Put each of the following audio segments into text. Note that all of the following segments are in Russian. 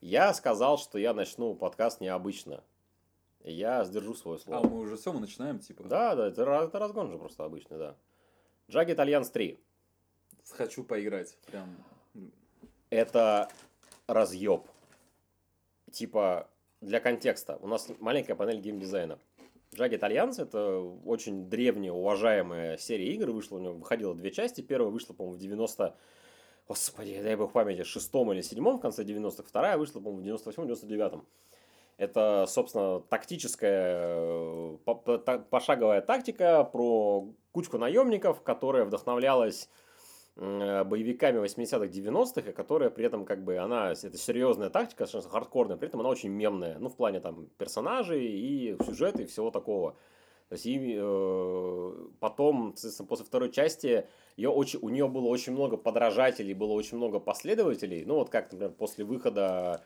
Я сказал, что я начну подкаст необычно. Я сдержу свое слово. А мы уже все, мы начинаем, типа? Да, да, это, это разгон же просто обычный, да. Jagged Alliance 3. Хочу поиграть. Прям. Это разъеб. Типа, для контекста. У нас маленькая панель геймдизайна. Jagged Alliance это очень древняя, уважаемая серия игр. Вышла у него, выходила две части. Первая вышла, по-моему, в 90 Господи, дай бог памяти, шестом или седьмом в конце 90-х. Вторая вышла, по-моему, в 98-99. Это, собственно, тактическая, пошаговая тактика про кучку наемников, которая вдохновлялась боевиками 80-х, 90-х, и которая при этом как бы она, это серьезная тактика, совершенно хардкорная, при этом она очень мемная, ну, в плане там персонажей и сюжета и всего такого. То есть и, э, потом, после второй части, ее очень, у нее было очень много подражателей, было очень много последователей. Ну, вот как, например, после выхода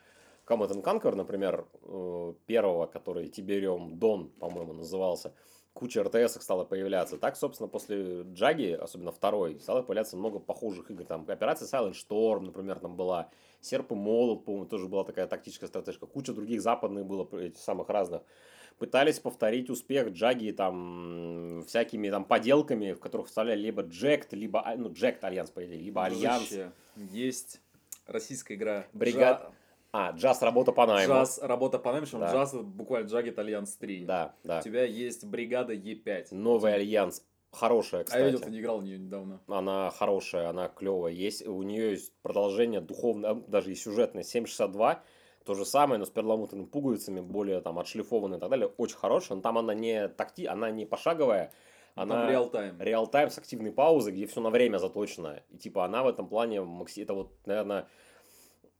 Command Conquer, например, э, первого, который Тибериум Дон, по-моему, назывался, куча РТС стала появляться. Так, собственно, после Джаги, особенно второй, стало появляться много похожих игр. Там операция Silent Storm, например, там была. Серп и Молот, по-моему, тоже была такая тактическая стратежка. Куча других западных было, этих самых разных пытались повторить успех Джаги там всякими там поделками, в которых вставляли либо Джект, либо, а, ну, Джект Альянс, по идее, либо Альянс. Есть российская игра. Бригад. Джа... А, джаз работа по найму. Джаз работа по найму, да. джаз буквально Джагет Альянс 3. Да, да. У тебя есть бригада Е5. Новый Альянс. Хорошая, кстати. А я видел, ты не играл в нее недавно. Она хорошая, она клевая. Есть, у нее есть продолжение духовное, даже и сюжетное, 762 то же самое, но с перламутровыми пуговицами, более там отшлифованные и так далее. Очень хорошая, но там она не такти, она не пошаговая, она реал-тайм. Реал-тайм с активной паузой, где все на время заточено. И типа она в этом плане, это вот, наверное,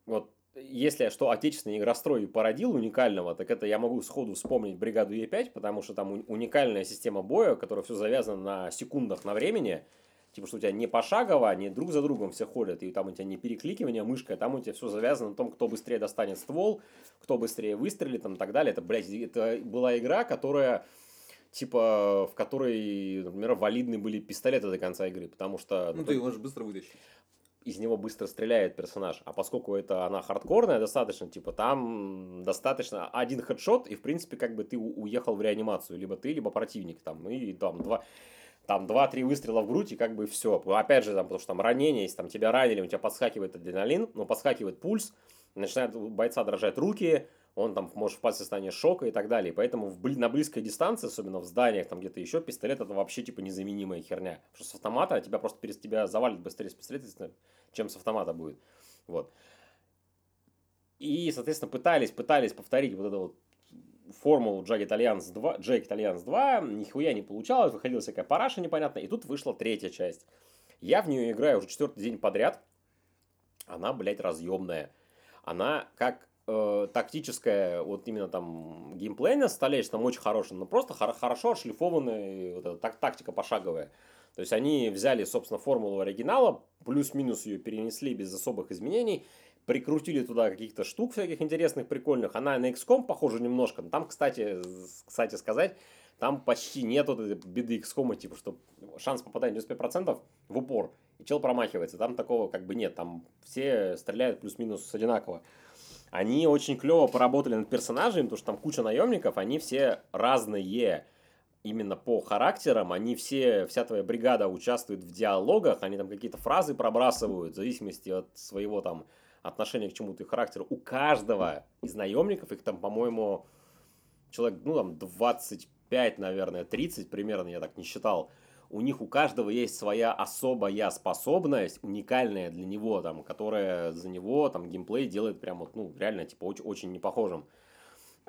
вот если что отечественный игрострой породил уникального, так это я могу сходу вспомнить бригаду Е5, потому что там уникальная система боя, которая все завязана на секундах на времени, Типа, что у тебя не пошагово, не друг за другом все ходят, и там у тебя не перекликивание мышкой, а там у тебя все завязано на том, кто быстрее достанет ствол, кто быстрее выстрелит, там, и так далее. Это, блядь, это была игра, которая типа, в которой, например, валидны были пистолеты до конца игры, потому что... Ну, ну ты его можешь быстро вытащить. Из него быстро стреляет персонаж. А поскольку это она хардкорная достаточно, типа, там достаточно один хедшот, и, в принципе, как бы ты уехал в реанимацию. Либо ты, либо противник. Там, и там два там 2-3 выстрела в грудь, и как бы все. Опять же, там, потому что там ранение, если там тебя ранили, у тебя подскакивает адреналин, ну, подскакивает пульс, начинает у бойца дрожать руки, он там может впасть в состояние шока и так далее. Поэтому в, на близкой дистанции, особенно в зданиях, там где-то еще, пистолет это вообще типа незаменимая херня. Потому что с автомата тебя просто перед тебя завалит быстрее с пистолета, чем с автомата будет. Вот. И, соответственно, пытались, пытались повторить вот это вот формулу Jagged Alliance 2, Jagged Alliance 2, нихуя не получалось, выходила всякая параша непонятная, и тут вышла третья часть. Я в нее играю уже четвертый день подряд. Она, блядь, разъемная. Она как э, тактическая, вот именно там геймплейная составляющая там очень хорошая, но просто хор- хорошо отшлифованная вот эта так, тактика пошаговая. То есть они взяли, собственно, формулу оригинала, плюс-минус ее перенесли без особых изменений, прикрутили туда каких-то штук всяких интересных, прикольных. Она на XCOM похожа немножко. Там, кстати, кстати сказать, там почти нет вот этой беды XCOM, типа, что шанс попадания 95% в упор, и чел промахивается. Там такого как бы нет, там все стреляют плюс-минус одинаково. Они очень клево поработали над персонажами, потому что там куча наемников, они все разные именно по характерам, они все, вся твоя бригада участвует в диалогах, они там какие-то фразы пробрасывают в зависимости от своего там отношение к чему-то и характеру у каждого из наемников, их там, по-моему, человек, ну, там, 25, наверное, 30 примерно, я так не считал, у них у каждого есть своя особая способность, уникальная для него, там, которая за него, там, геймплей делает прям вот, ну, реально, типа, очень, очень непохожим.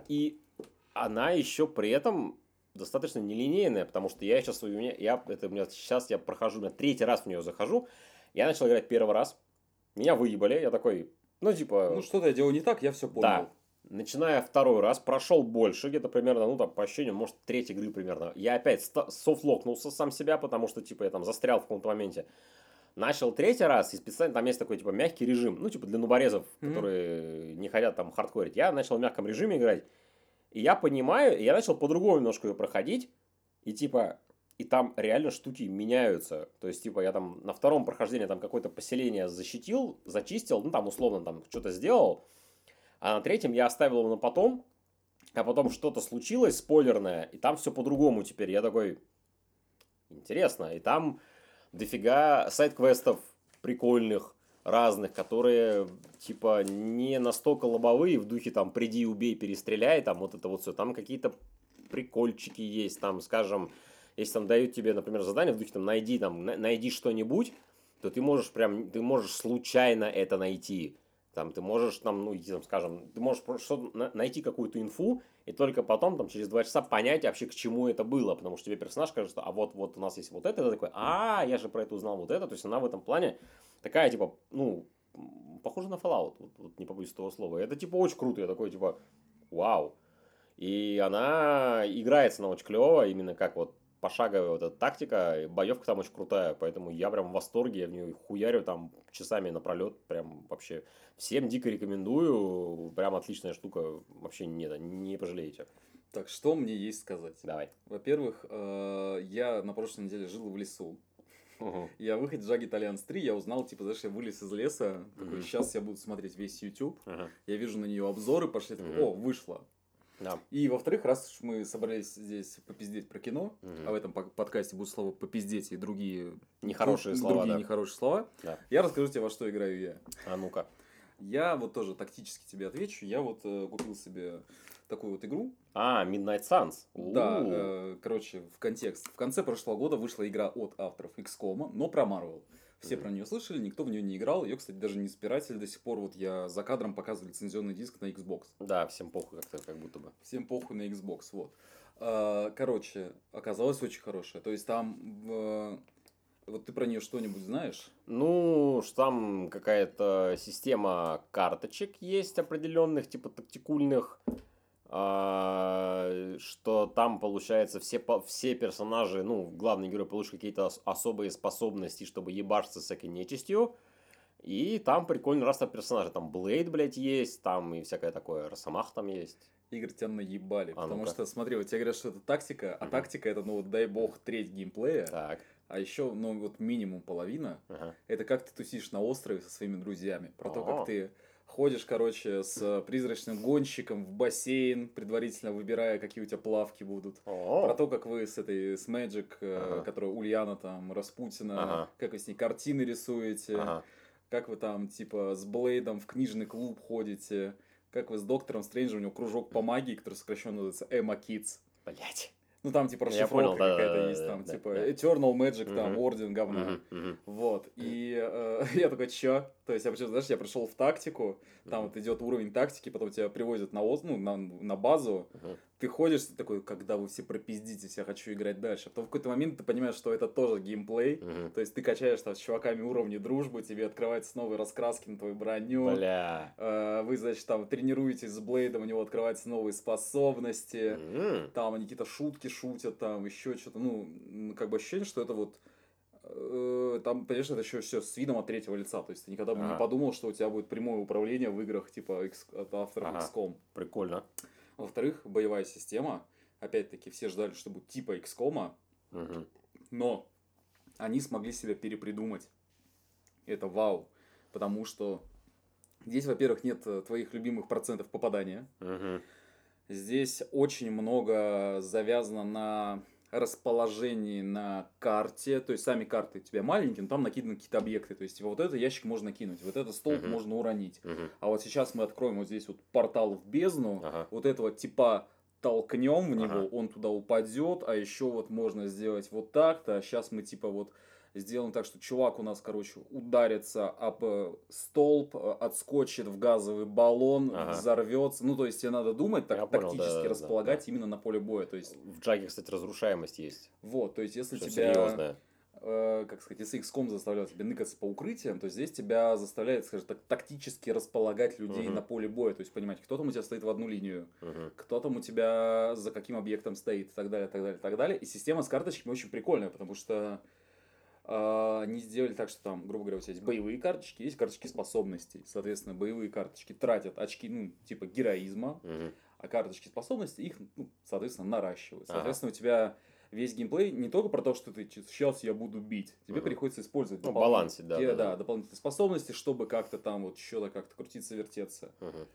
И она еще при этом достаточно нелинейная, потому что я сейчас, у меня, я, это у меня сейчас я прохожу, у меня третий раз в нее захожу, я начал играть первый раз, меня выебали, я такой, ну, типа... Ну, что-то я делал не так, я все понял. Да. Начиная второй раз, прошел больше, где-то примерно, ну, там, по ощущениям, может, третьей игры примерно. Я опять софтлокнулся сам себя, потому что, типа, я там застрял в каком-то моменте. Начал третий раз, и специально там есть такой, типа, мягкий режим, ну, типа, для нуборезов, mm-hmm. которые не хотят там хардкорить. Я начал в мягком режиме играть, и я понимаю, и я начал по-другому немножко ее проходить, и, типа, и там реально штуки меняются. То есть, типа, я там на втором прохождении там какое-то поселение защитил, зачистил, ну, там, условно, там, что-то сделал, А на третьем я оставил его на потом, а потом что-то случилось спойлерное, и там все по-другому теперь. Я такой, интересно. И там дофига сайт-квестов прикольных, разных, которые, типа, не настолько лобовые, в духе, там, приди, убей, перестреляй, там, вот это вот все. Там какие-то прикольчики есть, там, скажем, если там дают тебе, например, задание в духе, там, найди, там, найди что-нибудь, то ты можешь прям, ты можешь случайно это найти. Там ты можешь, там, ну, там, скажем, ты можешь просто найти какую-то инфу, и только потом, там, через два часа понять вообще, к чему это было. Потому что тебе персонаж скажет, что, а вот, вот у нас есть вот это, ты такой, а, я же про это узнал вот это. То есть она в этом плане такая, типа, ну, похожа на Fallout, вот, вот не побоюсь этого слова. Это, типа, очень круто. Я такой, типа, вау. И она играется на очень клево, именно как вот пошаговая вот эта тактика, боевка там очень крутая, поэтому я прям в восторге, я в нее хуярю там часами напролет, прям вообще всем дико рекомендую, прям отличная штука, вообще не, не пожалеете. Так, что мне есть сказать? Давай. Во-первых, э, я на прошлой неделе жил в лесу. Угу. Я выход Джаг Итальянс 3, я узнал, типа, знаешь, я вылез из леса, такой, сейчас я буду смотреть весь YouTube, я вижу на нее обзоры, пошли, такой, о, вышло. Да. И во-вторых, раз уж мы собрались здесь попиздеть про кино, угу. а в этом подкасте будут слова попиздеть и другие нехорошие слова, другие да. нехорошие слова, да. я расскажу тебе, во что играю я. А ну-ка. Я вот тоже тактически тебе отвечу. Я вот э, купил себе такую вот игру. А, Midnight Suns. Да, э, короче, в контекст. В конце прошлого года вышла игра от авторов XCOM, но про Marvel. Все mm-hmm. про нее слышали, никто в нее не играл. Ее, кстати, даже не спиратель до сих пор. Вот я за кадром показывал лицензионный диск на Xbox. Да, всем похуй как-то, как будто бы. Всем похуй на Xbox, вот. А, короче, оказалось очень хорошее. То есть там вот ты про нее что-нибудь знаешь? Ну, что там какая-то система карточек есть определенных, типа тактикульных. А, что там, получается, все, все персонажи, ну, главный герой получит какие-то особые способности, чтобы ебашиться с всякой нечистью. И там прикольный раз персонажи. Там Блейд, блядь, есть, там и всякое такое. Росомах там есть. Игорь, тебя наебали. А, потому ну что, смотри, вот тебе говорят, что это тактика, а угу. тактика это, ну, вот дай бог, треть геймплея. Так. А еще, ну, вот минимум половина. Ага. Это как ты тусишь на острове со своими друзьями. Про О-о. то, как ты ходишь, короче, с призрачным гонщиком в бассейн, предварительно выбирая, какие у тебя плавки будут. О-о. Про то, как вы с этой, с Magic, э, ага. которая Ульяна там, Распутина, ага. как вы с ней картины рисуете, ага. как вы там, типа, с Блейдом в книжный клуб ходите, как вы с Доктором Стрэнджем, у него кружок по магии, который сокращенно называется Эмма Kids. Блять. Ну, там, типа, расшифровка какая-то да, есть, там, да, типа, да. Eternal Magic, там, Орден, говна. Угу. Вот, и э, я такой, чё? То есть, я, почему, знаешь, я пришел в тактику, там вот идет уровень тактики, потом тебя привозят на, ну, на, на базу, угу. ты ходишь, ты такой, когда вы все пропиздитесь, я хочу играть дальше. Потом в какой-то момент ты понимаешь, что это тоже геймплей, угу. то есть ты качаешь там с чуваками уровни дружбы, тебе открываются новые раскраски на твою броню. Бля. Э, вы, значит, там тренируетесь с Блейдом, у него открываются новые способности, угу. там они какие-то шутки шутят, там еще что-то, ну, как бы ощущение, что это вот э, там, конечно, это еще все с видом от третьего лица. То есть ты никогда бы ага. не подумал, что у тебя будет прямое управление в играх типа X, от авторов ага. XCOM. Прикольно. Во-вторых, боевая система. Опять-таки, все ждали, что будет типа XCOM, угу. но они смогли себя перепридумать. Это вау. Потому что здесь, во-первых, нет э, твоих любимых процентов попадания. Угу. Здесь очень много завязано на расположении на карте, то есть сами карты у тебя маленькие, но там накиданы какие-то объекты, то есть вот этот ящик можно кинуть, вот этот столб uh-huh. можно уронить. Uh-huh. А вот сейчас мы откроем вот здесь вот портал в бездну, uh-huh. вот этого типа толкнем в него, ага. он туда упадет, а еще вот можно сделать вот так-то, а сейчас мы типа вот сделаем так, что чувак у нас, короче, ударится об э, столб, э, отскочит в газовый баллон, ага. взорвется. Ну, то есть тебе надо думать, так, Я понял, тактически да, располагать да, да. именно на поле боя. То есть... В Джаге, кстати, разрушаемость есть. Вот, то есть если Что тебя... серьезное. Э, как сказать, если XCOM заставлял тебя ныкаться по укрытиям, то здесь тебя заставляет, скажем так, тактически располагать людей Мгм. на поле боя. То есть, понимаете, кто там у тебя стоит в одну линию, Мгм. кто там у тебя за каким объектом стоит и так далее, так далее, так далее. И система с карточками очень прикольная, потому что э, они сделали так, что там, грубо говоря, у тебя есть боевые карточки, есть карточки способностей. Соответственно, боевые карточки тратят очки, ну, типа героизма, а карточки способностей их, ну, соответственно, наращивают. Ага. Соответственно, у тебя весь геймплей не только про то, что ты сейчас я буду бить, тебе приходится использовать Ну, дополнительные- балансить, да, те- да, да. дополнительные способности, чтобы как-то там вот что-то как-то крутиться, вертеться. Мгм.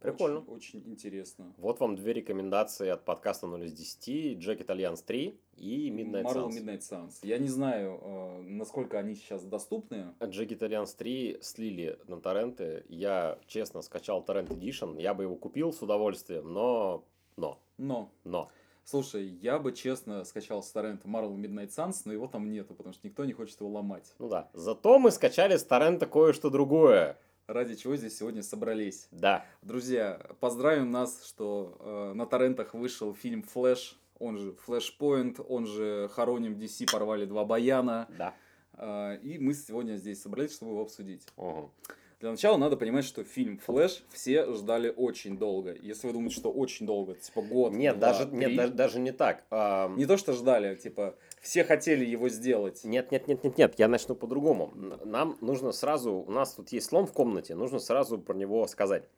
Прикольно. Очень, очень интересно. Вот вам две рекомендации от подкаста 0 из 10. Jagged Alliance 3 и Midnight Marvel Suns. Midnight Suns. Я не знаю, э, насколько они сейчас доступны. Jagged Alliance 3 слили на торренты. Я, честно, скачал торрент Edition. Я бы его купил с удовольствием, но... Но. Но, Но. слушай, я бы честно скачал с торрента Marvel Midnight Suns, но его там нету, потому что никто не хочет его ломать. Ну да. Зато мы скачали с торрента кое-что другое. Ради чего здесь сегодня собрались. Да. Друзья, поздравим нас, что э, на торрентах вышел фильм «Флэш», он же «Флэшпоинт», он же «Хороним DC», порвали два баяна. Да. Э, и мы сегодня здесь собрались, чтобы его обсудить. Угу. Для начала надо понимать, что фильм «Флэш» все ждали очень долго. Если вы думаете, что очень долго, типа год, Нет, два, даже, нет три, даже, даже не так. Не то, что ждали, типа, все хотели его сделать. Нет, нет, нет, нет, нет, я начну по-другому. Нам нужно сразу, у нас тут есть слон в комнате, нужно сразу про него сказать.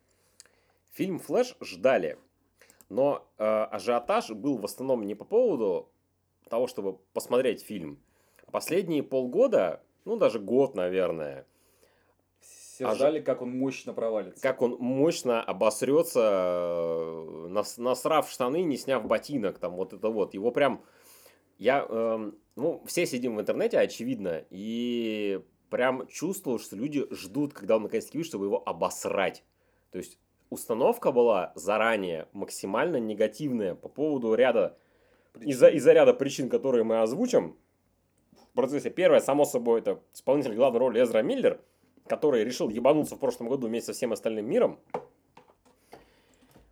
Фильм «Флэш» ждали, но э, ажиотаж был в основном не по поводу того, чтобы посмотреть фильм. Последние полгода, ну даже год, наверное, Все А ждали, как он мощно провалится. как он мощно обосрется, э, нас- насрав штаны, не сняв ботинок, там вот это вот. Его прям, я, эм, ну, все сидим в интернете, очевидно, и прям чувствовал, что люди ждут, когда он наконец-таки выйдет, чтобы его обосрать. То есть установка была заранее максимально негативная по поводу ряда, из-за из ряда причин, которые мы озвучим в процессе. Первое, само собой, это исполнитель главной роли Эзра Миллер, который решил ебануться в прошлом году вместе со всем остальным миром.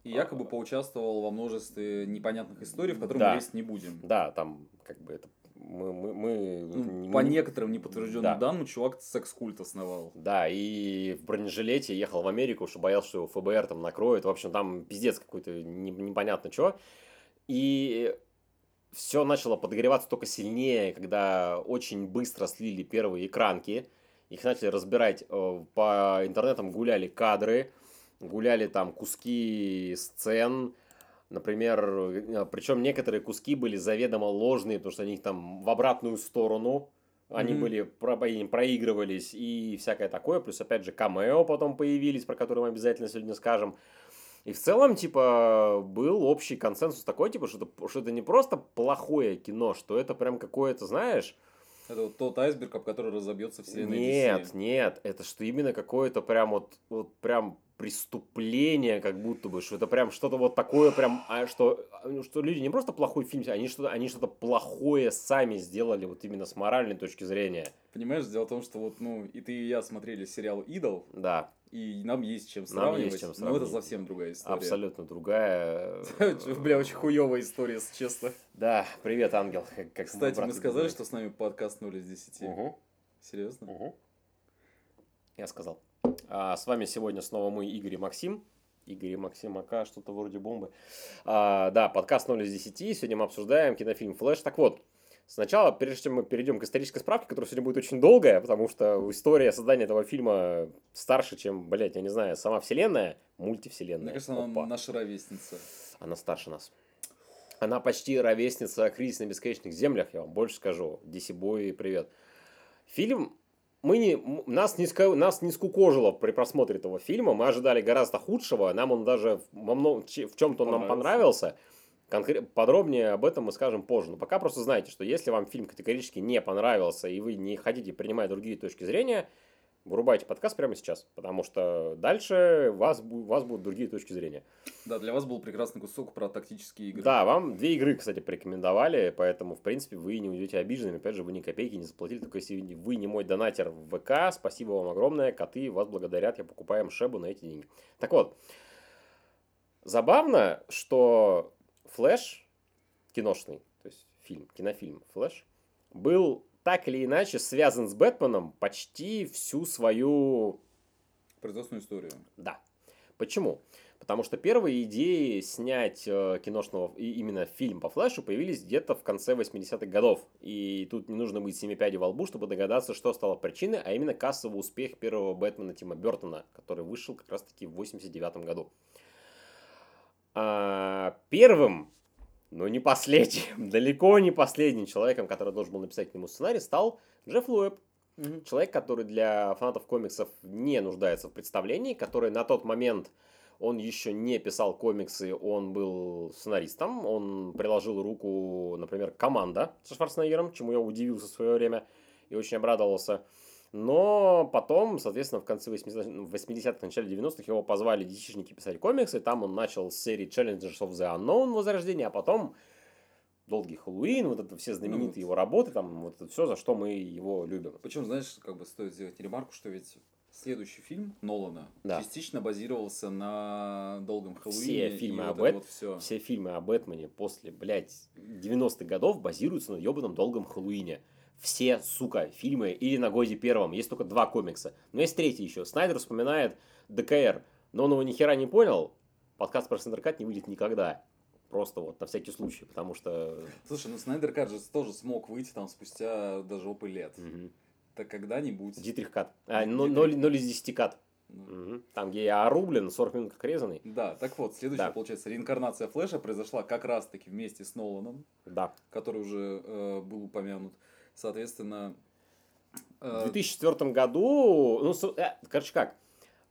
И якобы поучаствовал во множестве непонятных историй, в которые Да. мы лезть не будем. Да, там как бы это мы, мы, мы- Ну, По не- некоторым неподтвержденным Да. данным, чувак секс-культ основал. Да, и в бронежилете ехал в Америку, что боялся, что его ФБР там накроет. В общем, там пиздец какой-то не- непонятно что. И все начало подогреваться только сильнее, когда очень быстро слили первые экранки. Их начали разбирать э, по интернетам, гуляли кадры, гуляли там куски сцен. Например, причем некоторые куски были заведомо ложные, потому что они там в обратную сторону. Они Мгм. были, про- проигрывались и всякое такое. Плюс, опять же, камео потом появились, про которые мы обязательно сегодня скажем. И в целом, типа, был общий консенсус такой, типа, что это, что это не просто плохое кино, что это прям какое-то, знаешь... Это вот тот айсберг, об который разобьется вселенная Нет, DC. нет, это что именно какое-то прям вот, вот прям преступление, как будто бы, что это прям что-то вот такое прям, а, что, а, что люди не просто плохой фильм, они что-то, они что-то плохое сами сделали вот именно с моральной точки зрения. Понимаешь, дело в том, что вот, ну, и ты, и я смотрели сериал «Идол», Да, и нам есть чем Нам сравнивать, есть чем но это сравнивать. совсем другая история. абсолютно другая. Бля, очень хуевая история, если честно. Да, привет, ангел. Как, Кстати, мы сказали, что с нами подкаст 0 из 10. Мгм. Серьезно? Я сказал. А, с вами сегодня снова мы, Игорь и Максим. Игорь и Максим Ака, что-то вроде бомбы. А, да, подкаст 0 из 10. Сегодня мы обсуждаем кинофильм «Флэш». Так вот, сначала, прежде чем мы перейдем к исторической справке, которая сегодня будет очень долгая, потому что история создания этого фильма старше, чем, блядь, я не знаю, сама вселенная, мультивселенная. Мне кажется, она Опа. наша ровесница. Она старше нас. Она почти ровесница «Кризис на бесконечных землях», я вам больше скажу. DC Boy, привет. Фильм, мы не, нас, не, нас не скукожило при просмотре этого фильма, мы ожидали гораздо худшего, нам он даже во многом, в чем-то он нам понравился. Конкре- подробнее об этом мы скажем позже. Но пока просто знайте, что если вам фильм категорически не понравился, и вы не хотите принимать другие точки зрения, вырубайте подкаст прямо сейчас, потому что дальше вас, у вас будут другие точки зрения. Да, для вас был прекрасный кусок про тактические игры. Да, вам две игры, кстати, порекомендовали, поэтому, в принципе, вы не уйдете обиженными. Опять же, вы ни копейки не заплатили, только если вы не мой донатер в ВК, спасибо вам огромное, коты вас благодарят, я покупаю шебу на эти деньги. Так вот, забавно, что Флэш, киношный, то есть фильм, кинофильм Флэш, был так или иначе связан с Бэтменом почти всю свою Производственную историю. да. Почему? Потому что первые идеи снять э, киношного, именно фильм по флешу появились где-то в конце 80-х годов. И тут не нужно быть семи пядей во лбу, чтобы догадаться, что стало причиной, а именно кассовый успех первого Бэтмена Тима Бертона, который вышел как раз-таки в 89 году. А, первым, но не последним, далеко не последним человеком, который должен был написать к нему сценарий, стал Джефф Луэб. Человек, который для фанатов комиксов не нуждается в представлении, который на тот момент Он еще не писал комиксы, он был сценаристом. Он приложил руку, например, команда со Шварценеггером, чему я удивился в свое время и очень обрадовался. Но потом, соответственно, в конце 80-х, начале 90-х его позвали детишники писать комиксы. Там он начал с серии Challengers of the Unknown Возрождение, а потом Долгий Хэллоуин, вот это все знаменитые ну, его работы, там вот это все, за что мы его любим. Причем, знаешь, как бы стоит сделать ремарку, что ведь следующий фильм Нолана да. частично базировался на Долгом Хэллоуине. Все фильмы, об вот вот все. все фильмы о Бэтмене после, блядь, 90-х годов базируются на ебаном Долгом Хэллоуине. Все, сука, фильмы или на Годе Первом. Есть только два комикса. Но есть третий еще. Снайдер вспоминает ДКР, но он его ни хера не понял. Подкаст про Сандеркат не выйдет никогда. Просто вот на всякий случай, потому что... Слушай, ну Снайдер Кат же тоже смог выйти там спустя даже опы лет. Угу. Так когда-нибудь... Дитрих Кат. А, 0, 0, 0 из 10 Кат. Угу. Там, где я орублен, 40 минут как резанный. Да, так вот, следующая, да. получается, реинкарнация Флэша произошла как раз-таки вместе с Ноланом. Да. Который уже э, был упомянут. Соответственно... Э... В 2004 году, ну, э, короче как,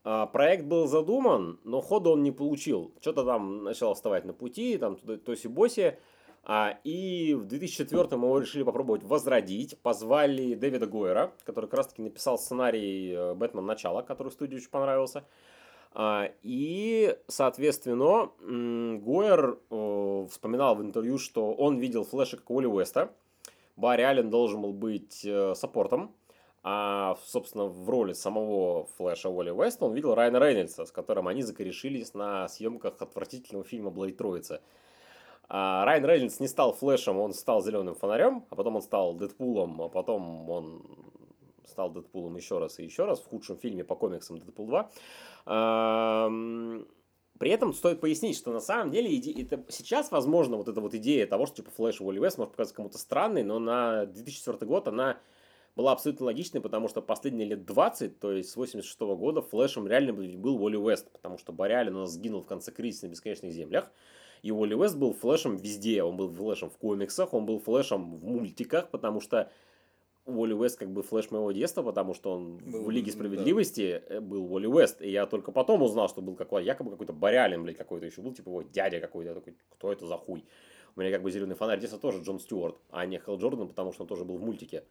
а, проект был задуман, но хода он не получил. Что-то там начало вставать на пути, там тоси-боси. А, и в 2004 мы его решили попробовать возродить. Позвали Дэвида Гойера, который как раз таки написал сценарий э, «Бэтмен. Начало», который студии очень понравился. А, и, соответственно, Гойер э, вспоминал в интервью, что он видел Флэша как Уолли Уэста. Барри Аллен должен был быть э, саппортом. А, собственно, в роли самого Флэша Уолли Уэста он видел Райана Рейнольдса, с которым они закорешились на съемках отвратительного фильма «Блейд Троица». А Райан Рейнольдс не стал Флэшем, он стал Зеленым Фонарем, а потом он стал Дэдпулом, а потом он стал Дэдпулом еще раз и еще раз в худшем фильме по комиксам Дэдпул 2. При этом стоит пояснить, что на самом деле иде... это сейчас, возможно, вот эта вот идея того, что типа и Уолли Уэст может показаться кому-то странной, но на 2004 год она была абсолютно логичной, потому что последние лет 20, то есть с 86 -го года, флешем реально был Уолли Уэст, потому что Барри Аллен у нас сгинул в конце кризиса на бесконечных землях. И Уолли Уэст был флешем везде. Он был флешем в комиксах, он был флешем в мультиках, потому что Уолли Уэст как бы флеш моего детства, потому что он был, в Лиге Справедливости да. Э, был Уолли Уэст. И я только потом узнал, что был какой якобы какой-то Барялин, блядь, какой-то еще был, типа его дядя какой-то. такой, кто это за хуй? У меня как бы зеленый фонарь детства тоже Джон Стюарт, а не Хелл Джордан, потому что он тоже был в мультике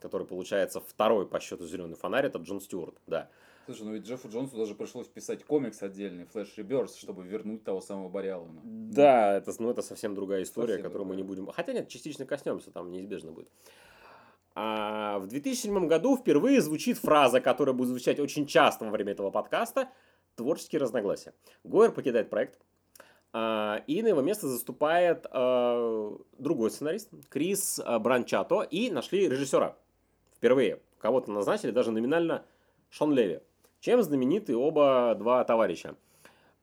который получается второй по счету зеленый фонарь, это Джон Стюарт, да. Слушай, ну ведь Джеффу Джонсу даже пришлось писать комикс отдельный, Flash Rebirth, чтобы вернуть того самого Барри Аллена. Да, это, ну, это совсем другая история, совсем которую другая. мы не будем... Хотя нет, частично коснемся, там неизбежно будет. А в 2007 году впервые звучит фраза, которая будет звучать очень часто во время этого подкаста «творческие разногласия». Гойер покидает проект, а, и на его место заступает а, другой сценарист, Крис Бранчато, и нашли режиссера впервые кого-то назначили, даже номинально Шон Леви. Чем знамениты оба два товарища?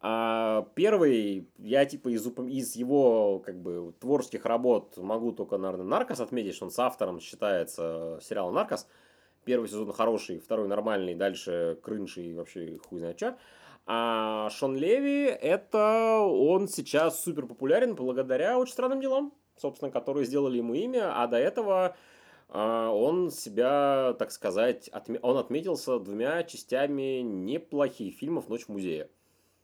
А первый, я типа из, из его как бы творческих работ могу только, наверное, Наркос отметить, что он с автором считается сериала Наркос. Первый сезон хороший, второй нормальный, дальше крынж и вообще хуй знает что. А Шон Леви, это он сейчас супер популярен благодаря очень странным делам, собственно, которые сделали ему имя, а до этого а, он себя, так сказать, отме... он отметился двумя частями неплохих фильмов «Ночь в музее».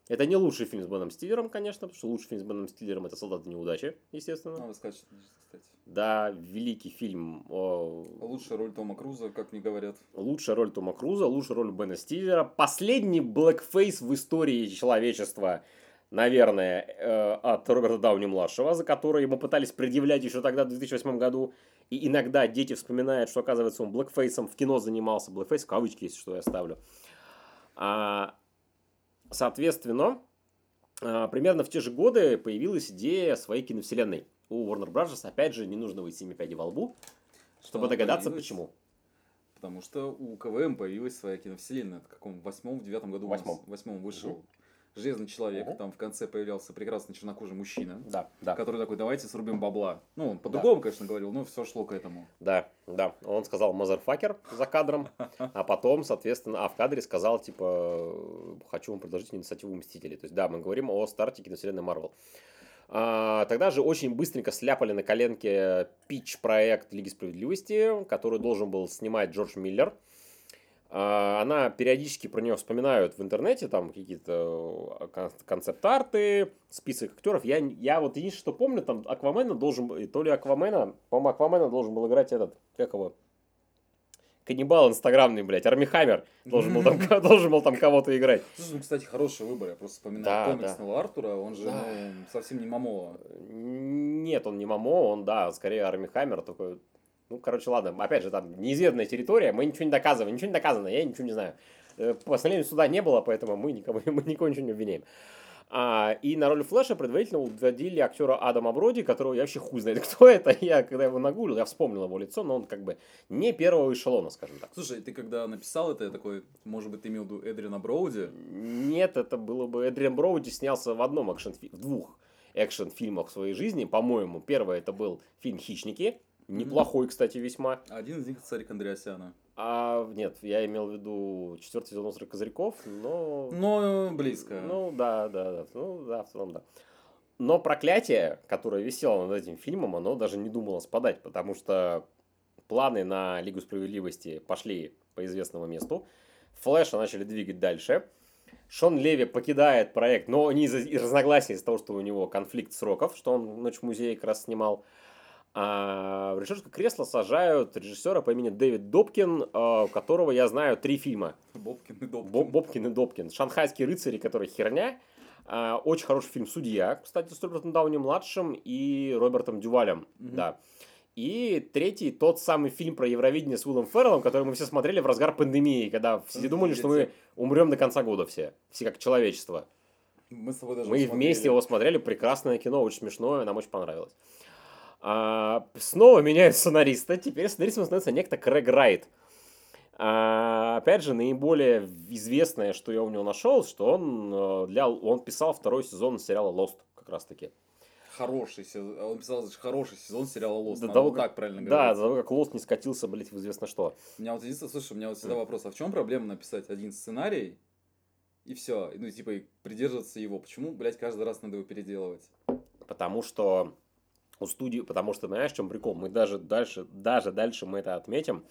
Это не лучший фильм с Беном Стиллером, конечно, потому что лучший фильм с Беном Стиллером это «Солдаты неудачи», естественно. Надо сказать, кстати. Да, великий фильм. О... Лучшая роль Тома Круза, как мне говорят. Лучшая роль Тома Круза, лучшая роль Бена Стиллера. Последний блэкфейс в истории человечества, наверное, э, от Роберта Дауни-младшего, за который ему пытались предъявлять еще тогда, в 2008 году. И иногда дети вспоминают, что, оказывается, он блэкфейсом в кино занимался. Блэкфейс в кавычки, если что, я ставлю. А, соответственно, а, примерно в те же годы появилась идея своей киновселенной. У Warner Bros. опять же, не нужно выйти 7 пяди во лбу, чтобы Что догадаться, почему. Потому что у КВМ появилась своя киновселенная. В каком? В восьмом, в девятом году? В восьмом. В восьмом вышел. Угу. Железный человек, угу. там в конце появлялся прекрасный чернокожий мужчина, да, да. который такой, давайте срубим бабла. Ну, он по-другому, да. конечно, говорил, но все шло к этому. Да, да. Он сказал мазерфакер за кадром, а потом, соответственно, а в кадре сказал, типа, хочу вам предложить инициативу Мстителей. То есть, да, мы говорим о старте киновселенной Марвел. А, тогда же очень быстренько сляпали на коленке пич-проект Лиги Справедливости, который должен был снимать Джордж Миллер. А, Она периодически про нее вспоминают в интернете, там какие-то э, кон- концепт-арты, список актеров. Я, я вот единственное, что помню, там Аквамена должен то ли Аквамена, по-моему, Аквамена должен был играть этот, как его, каннибал инстаграмный, блядь, Арми Хаммер должен был там, должен был там кого-то играть. Слушай, ну, кстати, хороший выбор. Я просто вспоминаю Да, комиксного Артура. Он же Да. ну, совсем не Мамова. Нет, он не Мамо, он, да, скорее Арми Хаммер такой. Ну, короче, ладно, опять же, там неизведанная территория, мы ничего не доказываем, ничего не доказано, я ничего не знаю. Э, Постановления суда не было, поэтому мы никого, мы никого ничего не обвиняем. А, и на роли Флэша предварительно утвердили актера Адама Броди, которого я вообще хуй знает, кто это. Я, когда его нагуглил, я вспомнил его лицо, но он как бы не первого эшелона, скажем так. Слушай, ты когда написал это, я такой, может быть, ты имел в виду Эдриана Броуди? Нет, это было бы... Эдриан Броуди снялся в одном экшен в двух экшен-фильмах в своей жизни, по-моему. Первый это был фильм «Хищники», неплохой, кстати, весьма. Один из них Царик Андреасяна. А, нет, я имел в виду четвертый сезон «Острых козырьков», но... Но близко. Ну, да, да, да. Ну, да, в целом, да. Но проклятие, которое висело над этим фильмом, оно даже не думало спадать, потому что планы на Лигу Справедливости пошли по известному месту. Флэша начали двигать дальше. Шон Леви покидает проект, но не из-за из разногласий, из-за того, что у него конфликт сроков, что он «Ночь в музее» как раз снимал. А в режиссерское кресло сажают режиссера по имени Дэвид Добкин, а, у которого я знаю три фильма. Бобкин и Добкин. Боб- Бобкин и Добкин. Шанхайские рыцари, который херня. А, Очень хороший фильм «Судья», кстати, с Робертом Дауни-младшим и Робертом Дювалем. Мгм. Да. И третий, тот самый фильм про Евровидение с Уиллом Ферреллом, который мы все смотрели в разгар пандемии, когда все думали, что мы умрем до конца года все. Все как человечество. Мы с тобой даже Мы смотрели. вместе его смотрели, прекрасное кино, очень смешное, нам очень понравилось. А, снова меняют сценариста, теперь сценаристом становится некто Крэг Райт. А, опять же, наиболее известное, что я у него нашел, что он, э, для, он писал второй сезон сериала Lost, как раз таки. Хороший сезон. Он писал даже хороший сезон сериала Лост. До того, как- так правильно Да, говорить. за того, как Lost не скатился, блядь, в известно что. У меня вот единственное, слушай, у меня вот всегда вопрос, а в чем проблема написать один сценарий, и все, ну, типа, и придерживаться его? Почему, блядь, каждый раз надо его переделывать? Потому что у студии, потому что, знаешь, в чем прикол? Мы даже дальше, даже дальше мы это отметим,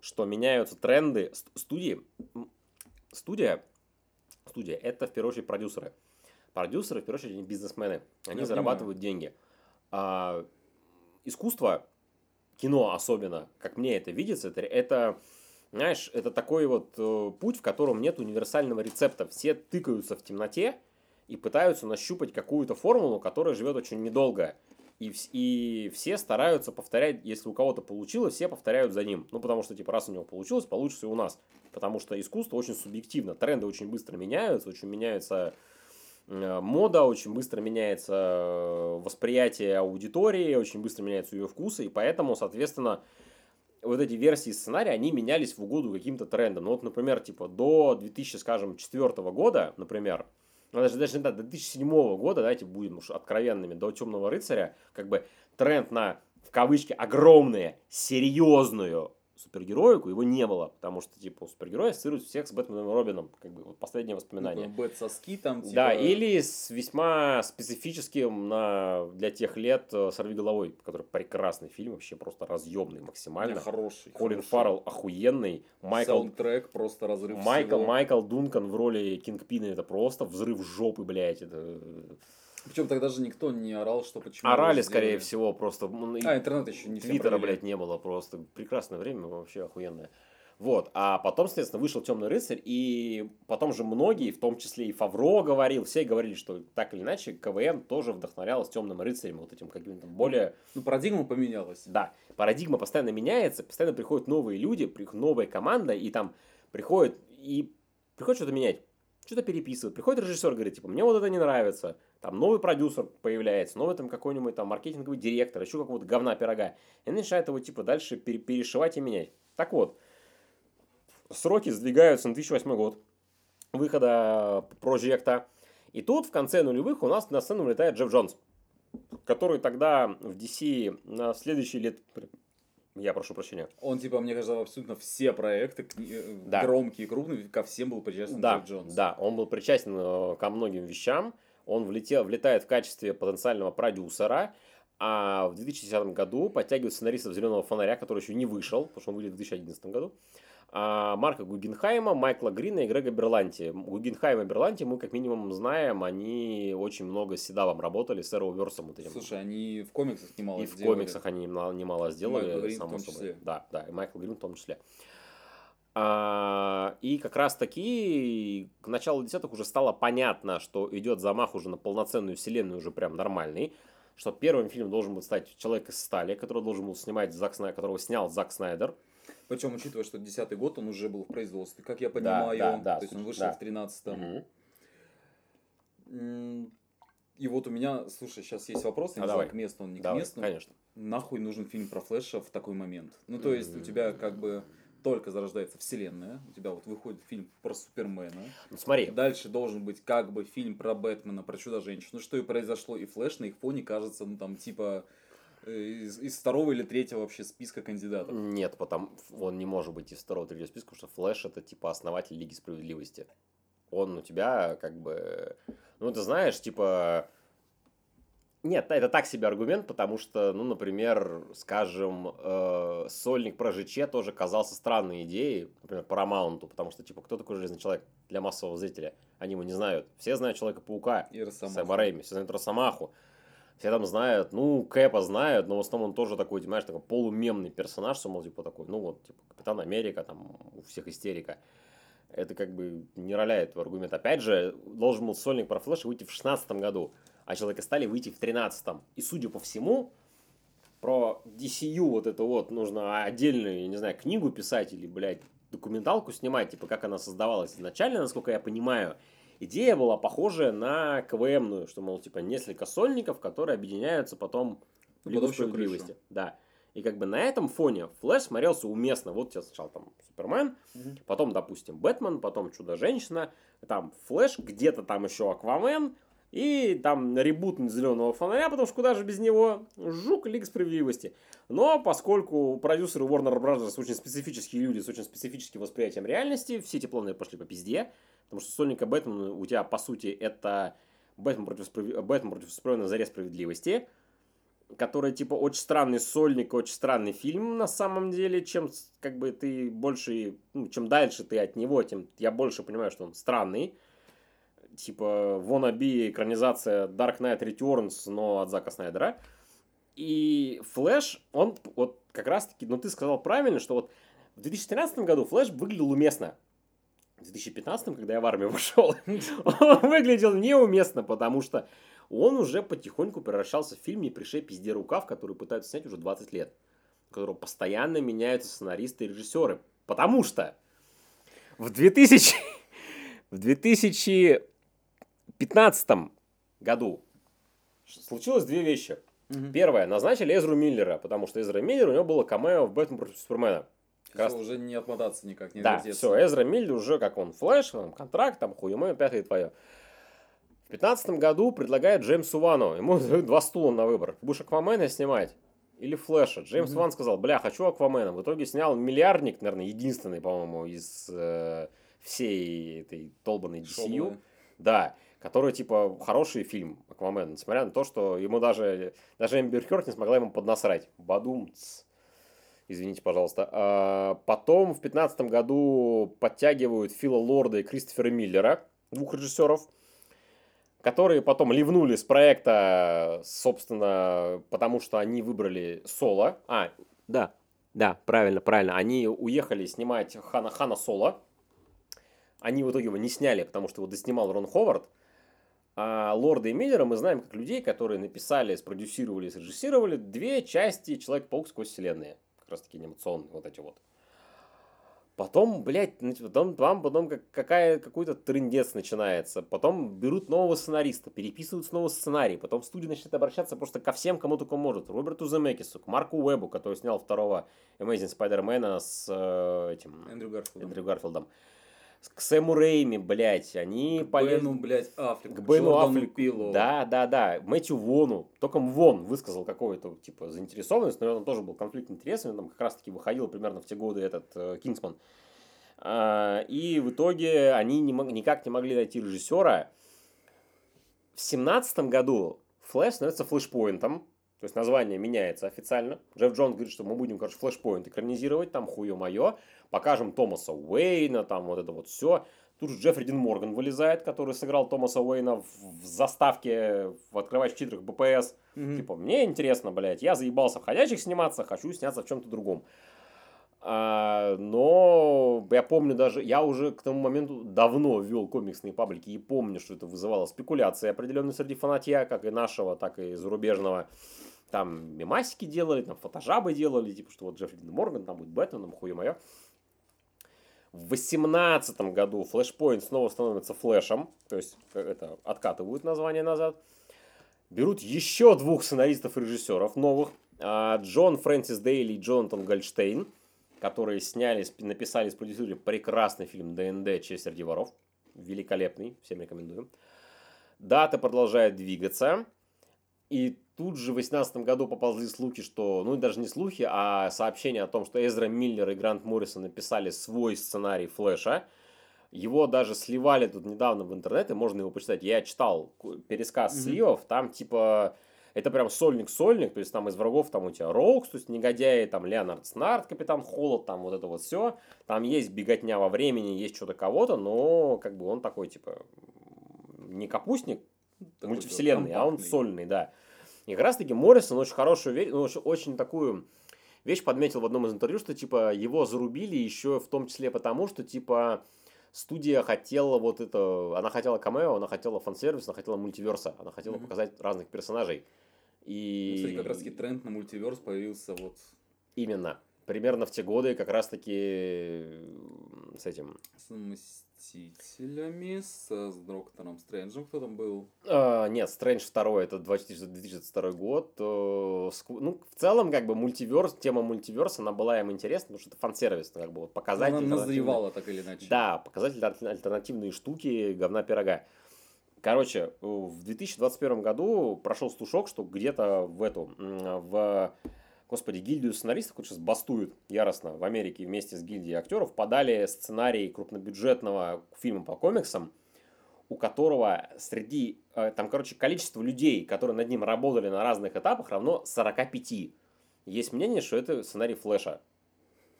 что меняются тренды Ст- студии. Студия, студия, это в первую очередь продюсеры. Продюсеры, в первую очередь, они бизнесмены. Они Я зарабатывают деньги. А искусство, кино особенно, как мне это видится, это, это знаешь, это такой вот э, путь, в котором нет универсального рецепта. Все тыкаются в темноте и пытаются нащупать какую-то формулу, которая живет очень недолго. И, и все стараются повторять, если у кого-то получилось, все повторяют за ним. Ну, потому что, типа, раз у него получилось, получится и у нас. Потому что искусство очень субъективно. Тренды очень быстро меняются, очень меняется э, мода, очень быстро меняется восприятие аудитории, очень быстро меняются ее вкусы. И поэтому, соответственно, вот эти версии сценария, они менялись в угоду каким-то трендам. Ну, вот, например, типа, до 2004 года, например, даже, даже не до 2007 года, давайте будем уж откровенными, до Темного рыцаря, как бы тренд на, в кавычки, огромные, серьезную супергероику, его не было, потому что, типа, у супергероя ассоциируют всех с Бэтменом и Робином, как бы, вот последнее воспоминание. Ну, Бэт соски там, типа... Да, или с весьма специфическим на, для тех лет э, «Сорви головой», который прекрасный фильм, вообще просто разъемный максимально. Не, хороший. Колин хороший. Фаррелл охуенный. Майкл, Саундтрек просто разрыв Майкл, всего. Майкл Дункан в роли Кингпина, это просто взрыв жопы, блядь. Это... Причем тогда же никто не орал, что почему... Орали, скорее всего, просто. и А, интернет еще не Твиттера, блядь, не было просто. Прекрасное время, вообще охуенное. Вот, а потом, соответственно, вышел Темный рыцарь, и потом же многие, в том числе и Фавро говорил, все говорили, что так или иначе КВН тоже вдохновлялась Темным рыцарем, вот этим каким-то более Ну, парадигма поменялась. Да, парадигма постоянно меняется, постоянно приходят новые люди, новая команда, и там приходит и приходит что-то менять, что-то переписывать. Приходит режиссер, говорит, типа, мне вот это не нравится. Там новый продюсер появляется, новый там какой-нибудь там маркетинговый директор, еще какого-то говна пирога. И они начинают его, типа, дальше пере- перешивать и менять. Так вот, сроки сдвигаются на 2008 год выхода проекта. И тут в конце нулевых у нас на сцену вылетает Джефф Джонс, который тогда в DC на следующий лет... Я прошу прощения. Он, типа, мне кажется, абсолютно все проекты, э, Да. громкие и крупные, ко всем был причастен Да, Джефф Джонс. да, он был причастен э, ко многим вещам. Он влетел, влетает в качестве потенциального продюсера. А в 2010 году подтягивает сценаристов «Зеленого фонаря», который еще не вышел, потому что он выйдет в 2011 году. а, Марка Гугенхайма, Майкла Грина и Грега Берланти. Гугенхайм и Берланти мы как минимум знаем, они очень много с Седавом работали, с Arrowverse. Вот этим. Слушай, они в комиксах немало И сделали. в комиксах они немало, немало сделали, Майкл Грин в том собой. числе. Да, да, и Майкл Грин в том числе. А, и как раз таки к началу десятых уже стало понятно, что идет замах уже на полноценную вселенную, уже прям нормальный. Что первым фильмом должен был стать Человек из стали, который должен был снимать Зак Снайдер, которого снял Зак Снайдер. Причем, учитывая, что десятый год, он уже был в производстве, как я Да, понимаю. да, да, То есть он вышел да. в тринадцатом. И вот у меня, слушай, сейчас есть вопрос, я А не давай. знаю, к месту он, не Давай, к месту. конечно. Нахуй нужен фильм про Флэша в такой момент? Ну, то есть, у тебя как бы только зарождается вселенная, у тебя вот выходит фильм про Супермена, Ну смотри, дальше должен быть как бы фильм про Бэтмена, про Чудо-женщину, что и произошло, и Флэш на их фоне кажется, ну, там, типа, э, из, из второго или третьего вообще списка кандидатов. Нет, потому он не может быть из второго третьего списка, потому что Флэш это типа основатель Лиги Справедливости. Он у тебя как бы... Ну, ты знаешь, типа... Нет, это так себе аргумент, потому что, ну, например, скажем, э, сольник про ЖЧ тоже казался странной идеей, например, Paramount, потому что, типа, кто такой Железный Человек для массового зрителя? Они его не знают. Все знают Человека-паука, И. Сэма Рэйми, все знают Росомаху. Все там знают, ну, Кэпа знают, но в основном он тоже такой, знаешь, такой полумемный персонаж, что, мол, типа такой, ну, вот, типа, Капитан Америка, там, у всех истерика. Это как бы не роляет твой аргумент. Опять же, должен был сольник про Флэша выйти в 16 году, а Человека стали выйти в 13 И, судя по всему, про DCU вот это вот нужно отдельную, я не знаю, книгу писать или, блядь, документалку снимать, типа, как она создавалась изначально, насколько я понимаю. Идея была похожая на КВМную, что, мол, типа, несколько сольников, которые объединяются потом в Ну, Лигу общую справедливости. крышу. Да. И как бы на этом фоне Флэш смотрелся уместно. Вот тебе сначала там Супермен, Мгм. потом, допустим, Бэтмен, потом Чудо-женщина, там Флэш, где-то там еще Аквамен, и там ребут зеленого фонаря, потому что куда же без него? Жук Лига Справедливости. Но поскольку продюсеры Warner Bros. очень специфические люди с очень специфическим восприятием реальности, все эти планы пошли по пизде, потому что Сольника Бэтмена у тебя, по сути, это Бэтмен против, справ- Бэтмен против на заре справедливости, который, типа, очень странный сольник, очень странный фильм на самом деле, чем, как бы, ты больше, ну, чем дальше ты от него, тем я больше понимаю, что он странный. Типа, wannabe экранизация Dark Knight Returns, но от Зака Снайдера. И Флэш, он вот как раз-таки, ну, ты сказал правильно, что вот в 2013 году Флэш выглядел уместно. В 2015, когда я в армию пошел, он выглядел неуместно, потому что он уже потихоньку превращался в фильм «Не пришей пизде рукав», который пытаются снять уже 20 лет. У которого постоянно меняются сценаристы и режиссеры. Потому что в 2000... в 2015 году случилось две вещи. Мгм. Первое, назначили Эзру Миллера, потому что Эзра Миллер, у него было камео в «Бэтмен против Супермена». Раз уже не отмотаться никак, не да, все, Эзра Миллер уже как он, флэш, там, контракт, там, хуемое, пятое твое. В пятнадцатом году предлагает Джеймсу Вану, ему дают два стула на выбор. Будешь Аквамена снимать или Флэша? Джеймс Мгм. Ван сказал, бля, хочу Аквамена. В итоге снял «Миллиардник», наверное, единственный, по-моему, из э, всей этой долбанной DCU. Шоблы. Да, который, типа, хороший фильм Аквамен, несмотря на то, что ему даже, даже Эмбер Хёрд не смогла ему поднасрать. Бадумц. Извините, пожалуйста. А, потом в 2015 году подтягивают Фила Лорда и Кристофера Миллера, двух режиссеров, которые потом ливнули с проекта, собственно, потому что они выбрали Соло. А, да, да, правильно, правильно. Они уехали снимать Хана, Хана Соло. Они в итоге его не сняли, потому что его доснимал Рон Ховард. А Лорда и Миллера мы знаем как людей, которые написали, спродюсировали, срежиссировали две части Человек-паук сквозь вселенные. Как раз таки анимационные вот эти вот. Потом, блядь, потом, там потом как, какая, какой-то трендец начинается. Потом берут нового сценариста, переписывают снова сценарий. Потом студия начинает обращаться просто ко всем, кому только может. Роберту Земекису, к Марку Уэбу, который снял второго Amazing Spider-Man с э, этим Эндрю Гарфилд. Эндрю Гарфилдом. К Сэму Рейми, блядь, они К полезли... Бену, блядь, Аффлеку. К Бену Джордану. Пилу. Да, да, да. Мэтью Вону. Только Вон высказал какую-то, типа, заинтересованность. Наверное, тоже был конфликт интересов. Там как раз-таки выходил примерно в те годы этот э, Кингсман. А, и в итоге они не мог- никак не могли найти режиссера. В семнадцатом году Флэш становится флешпоинтом. То есть название меняется официально. Джефф Джонс говорит, что мы будем, короче, флешпоинт экранизировать, там хуе мое. Покажем Томаса Уэйна, там вот это вот все. Тут же Джеффри Дин Морган вылезает, который сыграл Томаса Уэйна в, заставке в открывающих титрах БПС. Мгм. Типа, мне интересно, блядь, я заебался в ходячих сниматься, хочу сняться в чем-то другом. А, но я помню даже, я уже к тому моменту давно вел комиксные паблики и помню, что это вызывало спекуляции определенные среди фанатья, как и нашего, так и зарубежного. Там мемасики делали, там фотожабы делали, типа, что вот Джеффри Дин Морган, там будет Бэтменом, хуе мое. В 2018 году Flashpoint снова становится флешем, то есть э, это откатывают название назад. Берут еще двух сценаристов и режиссеров новых. а, Джон Фрэнсис Дейли и Джонатан Гольдштейн, которые сняли, написали, спродюсировали прекрасный фильм ДНД «Честь среди воров». Великолепный, всем рекомендую. Дата продолжает двигаться. И тут же в 2018 году поползли слухи, что, ну даже не слухи, а сообщение о том, что Эзра Миллер и Грант Моррисон написали свой сценарий Флэша. Его даже сливали тут недавно в интернете, можно его почитать. Я читал пересказ Мгм. сливов, там типа это прям сольник-сольник, то есть там из врагов там у тебя Роукс, то есть негодяи, там Леонард Снарт, Капитан Холод, там вот это вот все. Там есть беготня во времени, есть что-то кого-то, но как бы он такой типа не капустник, Такой мультивселенной, а он сольный, да. И как раз таки Моррисон очень хорошую вещь, ну, очень, очень такую вещь подметил в одном из интервью, что типа его зарубили еще в том числе потому, что типа студия хотела вот это, она хотела камео, она хотела фан-сервис, она хотела мультиверса, она хотела Мгм. показать разных персонажей. Ну, И Кстати, как раз таки тренд на мультиверс появился вот именно примерно в те годы как раз таки с этим с Мстителями, с, с Доктором Стрэнджем, кто там был? А, нет, Стрэндж 2 это 2022 год. э, Ну, в целом, как бы, мультиверс, тема мультиверса, она была им интересна, потому что это фан-сервис, ну, как бы, вот, показать Она назревала так или иначе. Да, показать аль- альтернативные штуки, говна пирога. Короче, э, в 2021 году прошел слушок, что где-то в эту, в, господи, гильдию сценаристов, которые сейчас бастуют яростно в Америке вместе с гильдией актеров, подали сценарий крупнобюджетного фильма по комиксам, у которого среди, э, там, короче, количество людей, которые над ним работали на разных этапах, равно 45. Есть мнение, что это сценарий Флэша.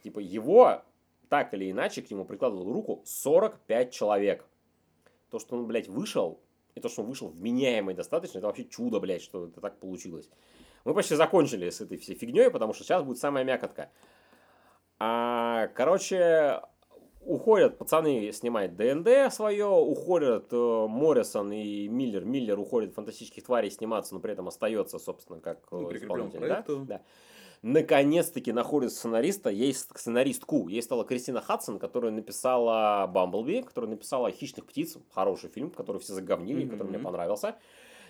Типа его так или иначе к нему прикладывал руку 45 человек. То, что он, блядь, вышел, и то, что он вышел вменяемый достаточно, это вообще чудо, блядь, что это так получилось. Мы почти закончили с этой всей фигней, потому что сейчас будет самая мякотка. А, короче, уходят пацаны снимать ДНД свое, уходят э, Моррисон и Миллер. Миллер уходит в фантастических тварей сниматься, но при этом остается, собственно, как э, Ну, исполнитель, да? Да. Наконец-таки находит сценариста, есть сценаристку. Ей стала Кристина Хадсон, которая написала «Бамблби», которая написала «Хищных птиц», хороший фильм, который все заговнили, который мне понравился.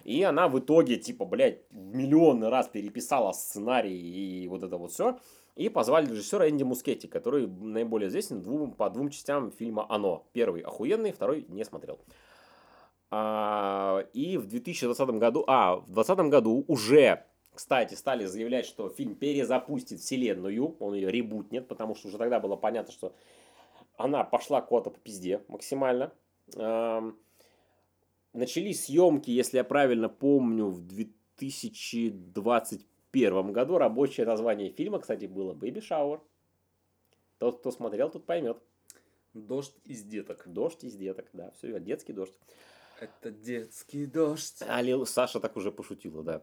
И она в итоге, типа, блядь, миллионный раз переписала сценарий и вот это вот все. И позвали режиссера Энди Мускетти, который наиболее известен двум, по двум частям фильма «Оно». Первый охуенный, второй не смотрел. А, и в 2020 году, а, в 2020 году уже, кстати, стали заявлять, что фильм перезапустит вселенную, он ее ребутнет, потому что уже тогда было понятно, что она пошла куда-то по пизде максимально. Ам, Начались съемки, если я правильно помню, в 2021 году. Рабочее название фильма, кстати, было «Baby Shower». Тот, кто смотрел, тот поймет. Дождь из деток. Дождь из деток, да, все, детский дождь. Это детский дождь. А Лил- Саша так уже пошутила, да.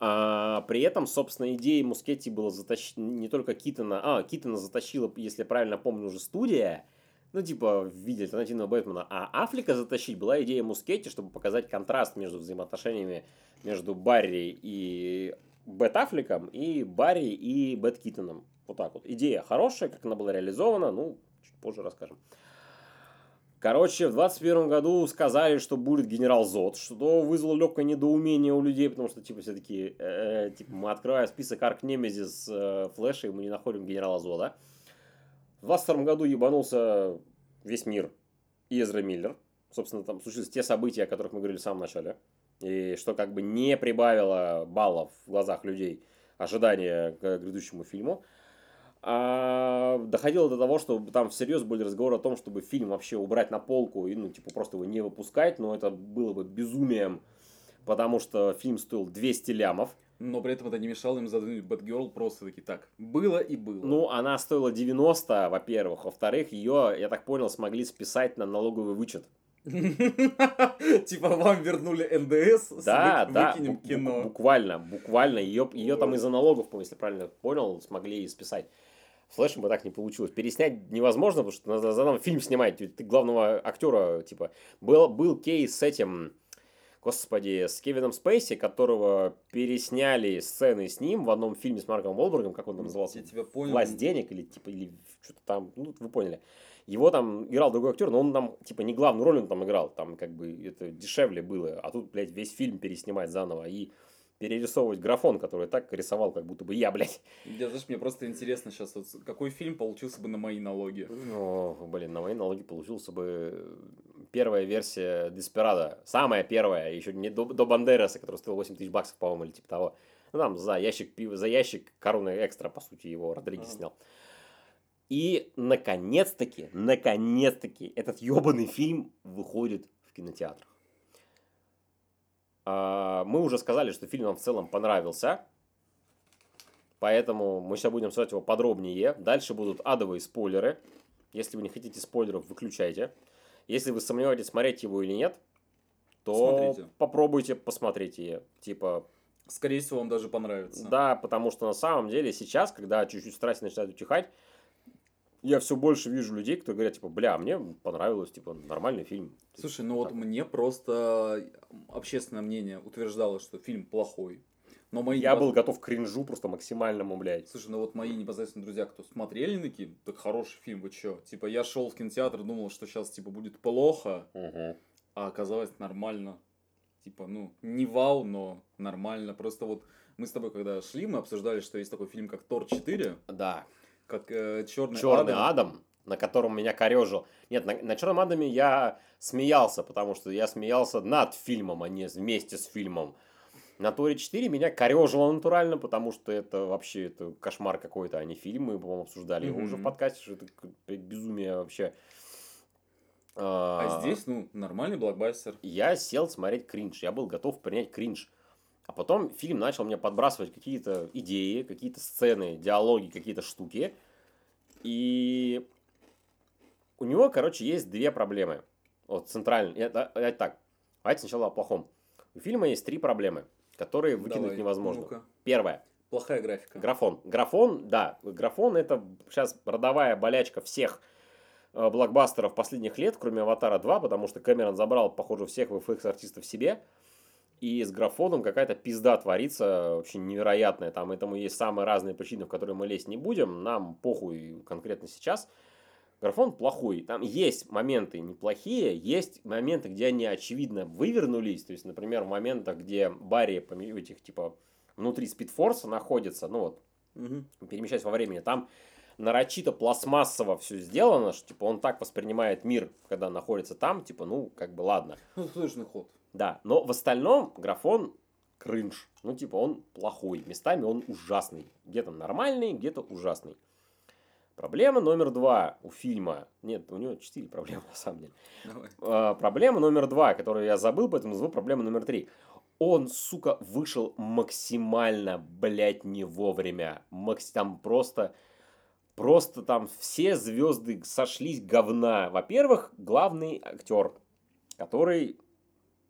А, при этом, собственно, идеей Мускетти было затащить не только Китона, а, Китона затащила, если я правильно помню, уже студия, ну, типа, в виде альтернативного Бэтмена, а Аффлека затащить была идея Мускетти, чтобы показать контраст между взаимоотношениями между Барри и Бэт Аффлеком и Барри и Бэт Китоном. Вот так вот. Идея хорошая, как она была реализована, ну, чуть позже расскажем. Короче, в 21 году сказали, что будет генерал Зод, что вызвало легкое недоумение у людей, потому что, типа, все таки э, типа, мы открываем список arch nemesis э, Флэша, и мы не находим генерала Зода. В 22 году ебанулся весь мир и Эзра Миллер. Собственно, там случились те события, о которых мы говорили в самом начале. И что как бы не прибавило баллов в глазах людей ожидания к грядущему фильму. А, доходило до того, что там всерьез были разговоры о том, чтобы фильм вообще убрать на полку и, ну, типа, просто его не выпускать, но это было бы безумием, потому что фильм стоил 200 лямов. Но при этом это не мешало им задвинуть Бэтгерл просто таки так. Было и было. Ну, она стоила 90, во-первых. Во-вторых, ее, я так понял, смогли списать на налоговый вычет. Типа вам вернули НДС, Да, да, кино. буквально, буквально. Ее, ее там из-за налогов, если правильно понял, смогли списать. Флэшем бы так не получилось. Переснять невозможно, потому что надо заново фильм снимать. Ты главного актера, типа... Был, был кейс с этим, господи, с Кевином Спейси, которого пересняли сцены с ним в одном фильме с Марком Уолбергом, как он там назывался? Я тебя понял. власть денег или типа или что-то там, ну вы поняли. Его там играл другой актер, но он там типа не главную роль он там играл, там как бы это дешевле было, а тут, блядь, весь фильм переснимать заново и перерисовывать графон, который так рисовал, как будто бы я, блядь. Я, знаешь, мне просто интересно сейчас, вот, какой фильм получился бы на мои налоги. Ну, блин, на мои налоги получился бы первая версия Деспирада. Самая первая, еще не до, до Бандераса, который стоил 8 тысяч баксов, по-моему, или типа того. Ну, там за ящик пива, за ящик короны экстра, по сути, его Родригес снял. И, наконец-таки, наконец-таки, этот ебаный фильм выходит в кинотеатрах. А, Мы уже сказали, что фильм нам в целом понравился. Поэтому мы сейчас будем смотреть его подробнее. Дальше будут адовые спойлеры. Если вы не хотите спойлеров, выключайте. Если вы сомневаетесь, смотреть его или нет, то Смотрите. попробуйте посмотреть ее. Типа, Скорее всего, вам даже понравится. да, потому что на самом деле сейчас, когда чуть-чуть страсть начинает утихать, я все больше вижу людей, кто говорят, типа, бля, мне понравилось, типа, нормальный фильм. Слушай, ну вот мне просто общественное мнение утверждало, что фильм плохой. Но мои Я был готов к кринжу просто максимальному, блядь. Слушай, ну вот мои непосредственно друзья, кто смотрели такие, так хороший фильм, вы чё? Типа я шел в кинотеатр, думал, что сейчас типа будет плохо, а оказалось нормально. Типа, ну, не вау, но нормально. Просто вот мы с тобой, когда шли, мы обсуждали, что есть такой фильм, как Тор 4, Да, как э, Черный, Черный Адам. Адам, на котором меня корежил. Нет, на, на Черном Адаме я смеялся, потому что я смеялся над фильмом, а не вместе с фильмом. На Торе 4 меня корежило натурально, потому что это вообще это кошмар какой-то, а не фильм. Мы, по-моему, обсуждали его уже в подкасте, что это безумие вообще. А здесь, ну, нормальный блокбастер. я сел смотреть кринж. Я был готов принять кринж. А потом фильм начал мне подбрасывать какие-то идеи, какие-то сцены, диалоги, какие-то штуки. И у него, короче, есть две проблемы. Вот центральные. Это, это так. Давайте сначала о плохом. У фильма есть три проблемы, которые выкинуть Давай, невозможно. ну-ка. Первое. Плохая графика. Графон. Графон, да. Графон это сейчас родовая болячка всех э, блокбастеров последних лет, кроме Аватара 2, потому что Кэмерон забрал, похоже, всех VFX-артистов себе. И с графоном какая-то пизда творится, вообще невероятная. Там этому есть самые разные причины, в которые мы лезть не будем. Нам похуй конкретно сейчас. Графон плохой. Там есть моменты неплохие, есть моменты, где они очевидно вывернулись. То есть, например, в моментах, где Барри поме- этих, типа, внутри спидфорса находится, ну вот, Мгм. перемещаясь во времени, там нарочито пластмассово все сделано, что типа он так воспринимает мир, когда находится там, типа, ну, как бы ладно. Ну, сложный ход. Да, но в остальном графон кринж. Ну, типа, он плохой. Местами он ужасный. Где-то нормальный, где-то ужасный. Проблема номер два у фильма. Нет, у него четыре проблемы, на самом деле. Давай. А, проблема номер два, которую я забыл, поэтому назову проблема номер три. Он, сука, вышел максимально, блядь, не вовремя. Макс... Там просто... Просто там все звезды сошлись говна. Во-первых, главный актер, который...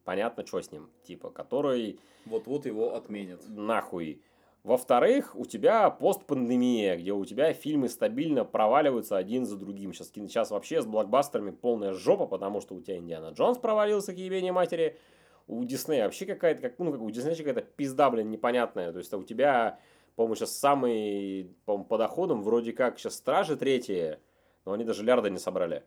Понятно, что с ним. Типа, который Вот-вот его отменят. нахуй. Во-вторых, у тебя постпандемия, где у тебя фильмы стабильно проваливаются один за другим. Сейчас, сейчас вообще с блокбастерами полная жопа, потому что у тебя Индиана Джонс провалился к ебению матери, у Диснея вообще какая-то, как, ну, как у Диснея какая-то пизда, блин, непонятная. То есть у тебя, по-моему, сейчас самый, по по доходам вроде как сейчас Стражи третьи, но они даже лярда не собрали.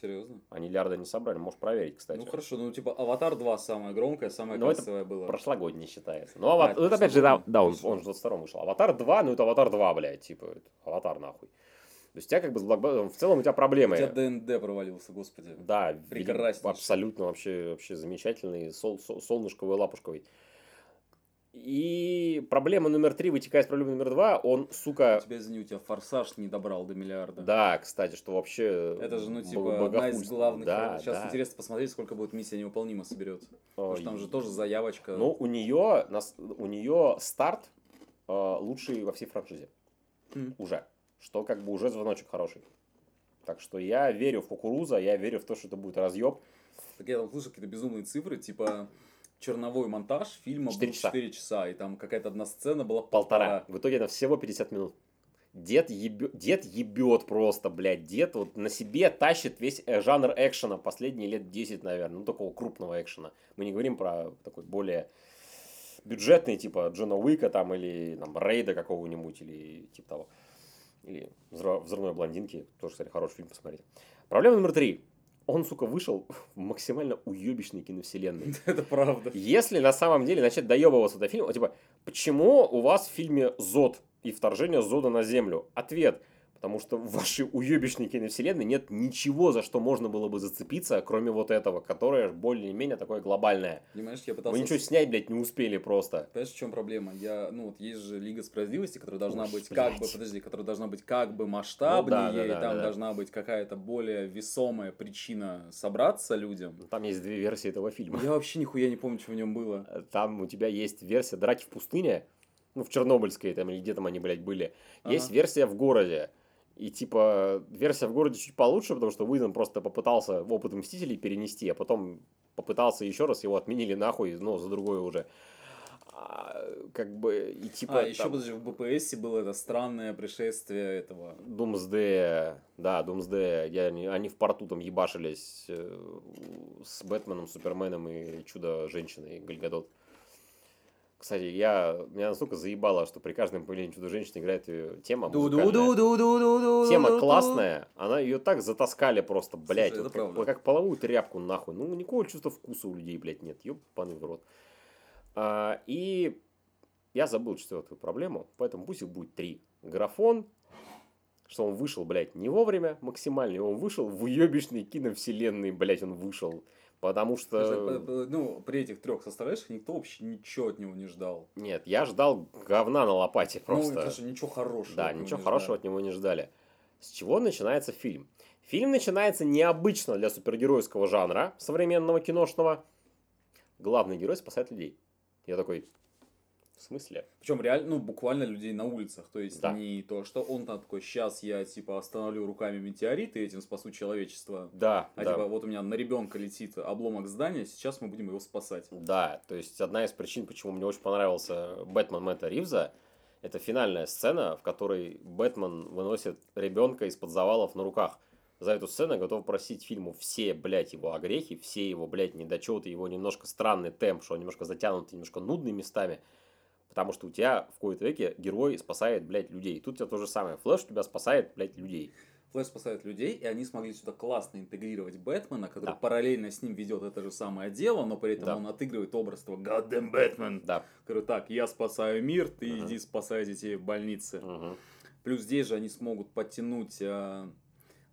Серьезно? Они лярда не собрали, можешь проверить, кстати. Ну хорошо, ну типа Аватар 2 самая громкая, самая Ну, это красивая была. Прошлогодний считается. Ну, А, ават... это ну, это опять же, да, да, он, он же в 22 вышел. Аватар 2, ну это Аватар 2, блядь, типа, это Аватар нахуй. То есть у тебя как бы с блокбастером, в целом у тебя У проблемы. тебя ДНД провалился, господи. Да, Прекраснейший. абсолютно вообще, вообще замечательный, сол, сол- солнышковый, лапушковый. И проблема номер три вытекает из проблемы номер два. Он, сука... тебя, извини, у тебя форсаж не добрал до миллиарда. Да, кстати, что вообще... Это же, ну, типа, одна из главных. Да, Сейчас да. интересно посмотреть, сколько будет миссия невыполнима соберет. Потому что там же тоже заявочка. Ну, у нее, у нее старт э, лучший во всей франшизе. М. Уже. Что как бы уже звоночек хороший. Так что я верю в кукуруза, я верю в то, что это будет разъеб. Так я там слышал какие-то безумные цифры, типа черновой монтаж фильма Четыре был часа. 4 часа, и там какая-то одна сцена была Полтора. В итоге это всего 50 минут. Дед ебет, дед ебет просто, блядь. Дед вот на себе тащит весь э, жанр экшена последние лет 10, наверное. Ну, такого крупного экшена. Мы не говорим про такой более бюджетный, типа Джона Уика там, или там, Рейда какого-нибудь, или типа того. Или «Взрыв- «Взрывной блондинки». Тоже, кстати, хороший фильм посмотреть. Проблема номер три. Он, сука, вышел в максимально уебищной киновселенной. Это правда. Если на самом деле начать доебываться до фильма, типа, почему у вас в фильме Зод и вторжение Зода на Землю? Ответ. Потому что в вашей уебищной киновселенной нет ничего, за что можно было бы зацепиться, кроме вот этого, которое более-менее такое глобальное. Понимаешь, я Вы пытался... ничего снять, блядь, не успели просто. Понимаешь, в чем проблема? Я, ну, вот есть же Лига Справедливости, которая должна Уж, быть как бы, блядь. подожди, которая должна быть как бы масштабнее, Ну да, да, и да, там да. должна быть какая-то более весомая причина собраться людям. Там есть две версии этого фильма. Я вообще нихуя не помню, что в нем было. Там у тебя есть версия драки в пустыне, ну, в Чернобыльской там, или где там они, блядь, были. Есть Ага. версия в городе. И, типа, версия в городе чуть получше, потому что Уидон просто попытался опыт Мстителей перенести, а потом попытался еще раз, его отменили нахуй, но за другое уже. А, как бы, и типа... а, еще, там подожди, в БПС было это странное пришествие этого. Думсдея, да, Думсдея, где они, они в порту там ебашились э, с Бэтменом, Суперменом и Чудо-женщиной Гальгадот. Кстати, я, меня настолько заебало, что при каждом появлении Чудо-женщины играет ее тема музыкальная. Тема классная, она ее так затаскали просто, блядь, это вот как, правда. как половую тряпку нахуй. Ну, никакого чувства вкуса у людей, блядь, нет. Ёбаный в рот. А, и я забыл четвертую проблему, поэтому пусть их будет три. Графон, что он вышел, блядь, не вовремя максимально, он вышел в уебищной киновселенной, блядь, он вышел. Потому что... Слушай, п- п- Ну, при этих трех составляющих никто вообще ничего от него не ждал. Нет, я ждал говна на лопате просто. Ну, конечно, ничего хорошего. Да, ничего хорошего ждали. от него не ждали. С чего начинается фильм? Фильм начинается необычно для супергеройского жанра современного киношного. Главный герой спасает людей. Я такой, в смысле? Причем реально, ну, буквально людей на улицах. То есть Да. не то, что он там такой, сейчас я, типа, остановлю руками метеорит и этим спасу человечество. Да, А да. типа, вот у меня на ребенка летит обломок здания, сейчас мы будем его спасать. Да, то есть одна из причин, почему мне очень понравился Бэтмен Мэтта Ривза, это финальная сцена, в которой Бэтмен выносит ребенка из-под завалов на руках. За эту сцену я готов просить фильму все, блядь, его огрехи, все его, блядь, недочеты, его немножко странный темп, что он немножко затянутый, немножко нудный местами. Потому что у тебя в какой-то веке герой спасает, блядь, людей. Тут у тебя то же самое. Флэш тебя спасает, блядь, людей. Флэш спасает людей, и они смогли сюда классно интегрировать Бэтмена, который Да. параллельно с ним ведет это же самое дело, но при этом Да. он отыгрывает образ того Goddamn Бэтмен, Да. который так, я спасаю мир, ты Ага. иди спасай детей в больнице. Мгм. Плюс здесь же они смогут подтянуть а,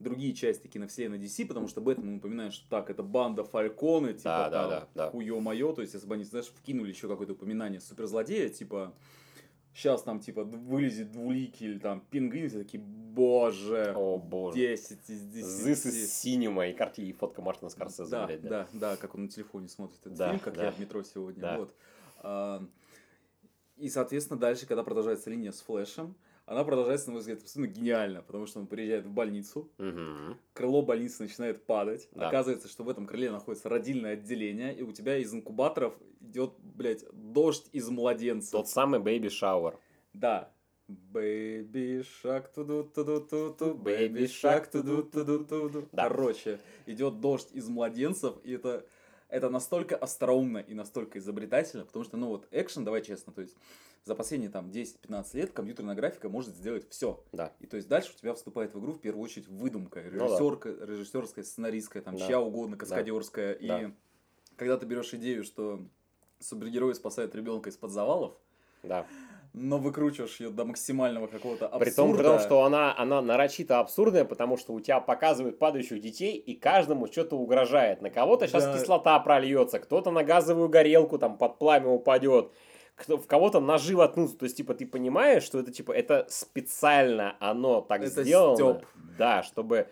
другие части киновселенной DC, потому что Бэтмен, мы напоминаем, что так, это банда Фальконы, типа Да, да, там, да, да. хуё-моё, то есть если бы они, знаешь, вкинули еще какое-то упоминание суперзлодея, типа, сейчас там, типа, вылезет двуликий или там пингвин, все такие, боже, О, боже. 10 из 10. This is cinema. И карте, и фотка Мартина Скорсезе, да, блядь, да, да, как он на телефоне смотрит этот Да, фильм, как да. я в метро сегодня. Да. Вот. И, соответственно, дальше, когда продолжается линия с Флэшем, она продолжается, на мой взгляд, абсолютно гениально, потому что он приезжает в больницу, Мгм. крыло больницы начинает падать, Да. оказывается, что в этом крыле находится родильное отделение, и у тебя из инкубаторов идет, блядь, дождь из младенцев. Тот самый Baby Shower. Да. Baby shark туду туду ту Baby baby shark shark туду туду туду. Да. Короче, идет дождь из младенцев, и это это настолько остроумно и настолько изобретательно, потому что, ну вот, экшен, давай честно, то есть за последние там 10-15 лет компьютерная графика может сделать все. Да. И то есть дальше у тебя вступает в игру в первую очередь выдумка, да. режиссерка, режиссерская, сценаристская, там, Да. чья угодно, каскадерская. И Да. когда ты берешь идею, что супергерои спасают ребенка из-под завалов, Да. но выкручиваешь ее до максимального какого-то абсурда. При том, при том, что она, она нарочито абсурдная, потому что у тебя показывают падающих детей, и каждому что-то угрожает. На кого-то сейчас Да. кислота прольется, кто-то на газовую горелку там под пламя упадет, кто, в кого-то ножи воткнутся. То есть, типа, ты понимаешь, что это, типа, это специально оно так Это сделано. стёб. Да, чтобы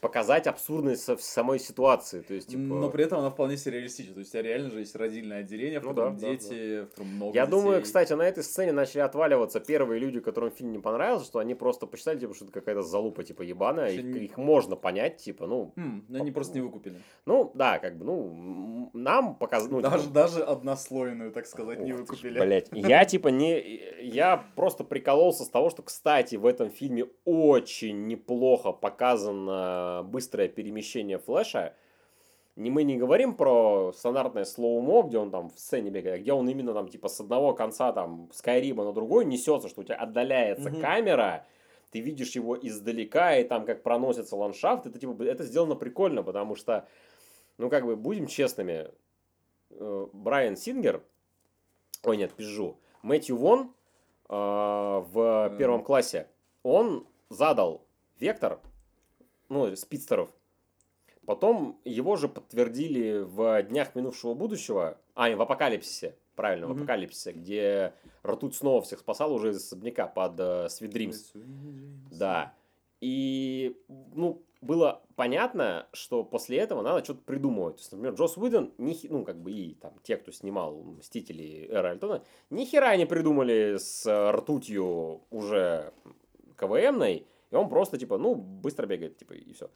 показать абсурдность самой ситуации. То есть, типа... Но при этом она вполне себе реалистична. То есть у тебя реально же есть родильное отделение, в Ну котором да, да, дети, в котором много Я думаю, детей. кстати, на этой сцене начали отваливаться первые люди, которым фильм не понравился, что они просто посчитали, типа, что это какая-то залупа, типа, ебаная, их, не- их можно понять, типа, ну, Хм, но они просто не выкупили. ну, да, как бы, ну, нам показано, ну, даже, типа, даже однослойную, так сказать, не ты ж, выкупили. Блять, я типа не... Я просто прикололся с того, что, кстати, в этом фильме очень неплохо показано быстрое перемещение Флэша. Не, мы не говорим про стандартное слоумо, где он там в сцене бегает, где он именно там типа с одного конца там Скайрима на другой несется, что у тебя отдаляется Мгм. камера, ты видишь его издалека, и там как проносится ландшафт, это типа это сделано прикольно, потому что, ну как бы будем честными, э, Брайан Сингер, ой нет, пизжу, Мэтью Вон э, в Э. первом классе, он задал вектор, ну, спидстеров. Потом его же подтвердили в «Днях минувшего будущего», а, в «Апокалипсисе», правильно, в Мгм. «Апокалипсисе», где Ртуть снова всех спасал уже из особняка под э, Sweet Dreams. Да. И, ну, было понятно, что после этого надо что-то придумывать. То есть, например, Джос Уидон, ни, ну, как бы и там те, кто снимал «Мстители» Эра Альтона, ни хера не придумали с э, ртутью уже КВМной, и он просто, типа, ну, быстро бегает, типа, и все.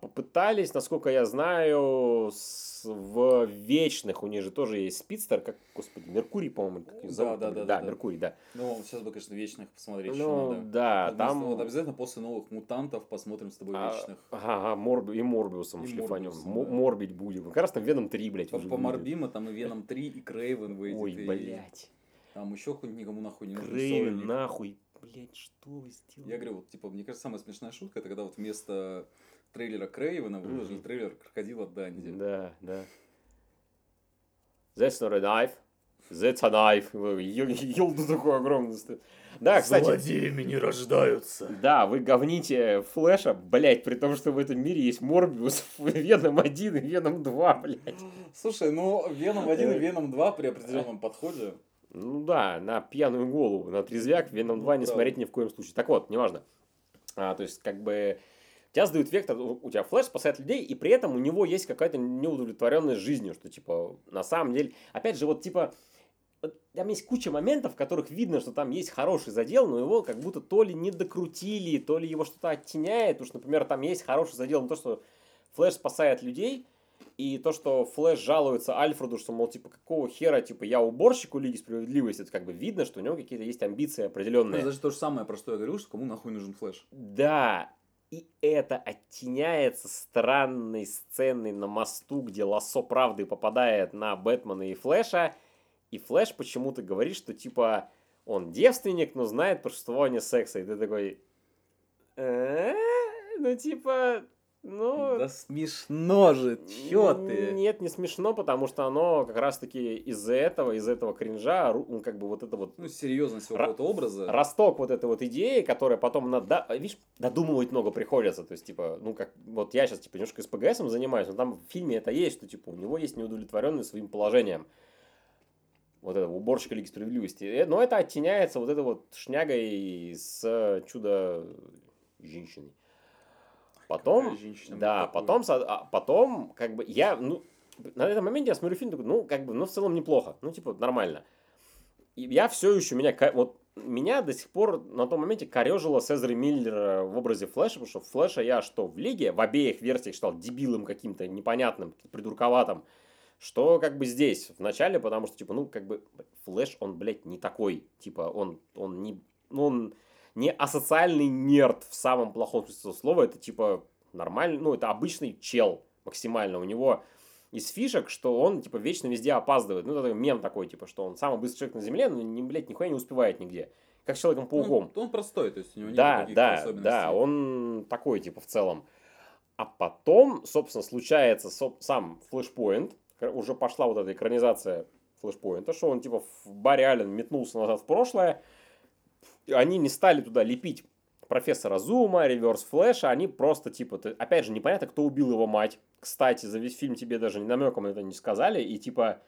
Попытались, насколько я знаю, с- в Вечных у них же тоже есть спидстер, как, господи, Меркурий, по-моему, как его Да, зовут, да, блин. да, да, да. Меркурий, да. Ну, сейчас бы, конечно, вечных посмотреть еще Ну, надо. да, там... Вот обязательно после новых мутантов посмотрим с тобой А, вечных. Ага, Морби- и Морбиусом И шлифанем. Морбиусом, да. Морбить будем. Как раз там Веном 3, блядь, По, по. Морбима там и Веном 3, и Крейвен выйдет. Ой, и блядь. Там еще хоть никому нахуй не нужен Крейвен, нахуй. Блядь, что вы сделали? Я говорю, вот, типа, мне кажется, самая смешная шутка, это когда вот вместо трейлера Крейвена выложили трейлер Крокодила Данди. Да, да. That's not a knife. That's a knife. Елду такой огромный. стоит. Да, кстати, Злодеями не рождаются. да, вы говните Флэша, блядь, при том, что в этом мире есть Морбиус, Веном 1 и Веном 2, блядь. Слушай, ну, Веном 1 и Веном 2 при определенном подходе. Ну да, на пьяную голову, на трезвяк, Веном 2 не правда. смотреть ни в коем случае. Так вот, неважно. А, то есть, как бы, тебя сдают вектор, у тебя флеш спасает людей, и при этом у него есть какая-то неудовлетворенность жизнью, что, типа, на самом деле, опять же, вот, типа, там есть куча моментов, в которых видно, что там есть хороший задел, но его как будто то ли не докрутили, то ли его что-то оттеняет, что, например, там есть хороший задел на то, что Флэш спасает людей, и то, что Флэш жалуется Альфреду, что, мол, типа, какого хера, типа, я уборщик у Лиги Справедливости, это как бы видно, что у него какие-то есть амбиции определенные. Это даже то же самое, про что я говорил, что кому нахуй нужен флеш. Да, и это оттеняется странной сценой на мосту, где лассо правды попадает на Бэтмена и Флэша, и Флэш почему-то говорит, что типа он девственник, но знает про существование секса, и ты такой, «Э? ну типа, ну... Да смешно же, чё ты? Нет, не смешно, потому что оно как раз-таки из-за этого, из-за этого кринжа, ну, как бы вот это вот Ну, серьезность Ра- какого-то образа. росток вот этой вот идеи, которая потом надо, видишь, додумывать много приходится, то есть, типа, ну, как, вот я сейчас, типа, немножко с ПГСом занимаюсь, но там в фильме это есть, что, типа, у него есть неудовлетворенность своим положением, вот этого уборщика Лиги Справедливости, Э, но это оттеняется вот этой вот шнягой с чудо женщиной. Потом, женщина, да, такую. потом, а потом, как бы, я, ну, на этом моменте я смотрю фильм, такой, ну, как бы, ну, в целом неплохо, ну, типа, нормально. И я все еще, меня, вот, меня до сих пор на том моменте корежило Сезари Миллера в образе Флэша, потому что Флэша я что в Лиге, в обеих версиях считал дебилом каким-то непонятным, придурковатым, что как бы здесь, в начале, потому что, типа, ну, как бы, Флэш, он, блядь, не такой, типа, он, он не, ну, он не асоциальный нерд в самом плохом смысле слова, это, типа, нормальный, ну, это обычный чел максимально, у него из фишек, что он, типа, вечно везде опаздывает. Ну, это мем такой, типа, что он самый быстрый человек на Земле, но, не, блядь, нихуя не успевает нигде. Как с Человеком-пауком. Ну, он простой, то есть у него нет Да, каких-то да, особенностей. да, он такой, типа, в целом. А потом, собственно, случается соп- сам флешпоинт, уже пошла вот эта экранизация флешпоинта, что он, типа, в баре Аллен метнулся назад в прошлое, они не стали туда лепить профессора Зума, реверс флэша, они просто, типа, ты- опять же, непонятно, кто убил его мать. Кстати, за весь фильм тебе даже намеком это не сказали, и, типа,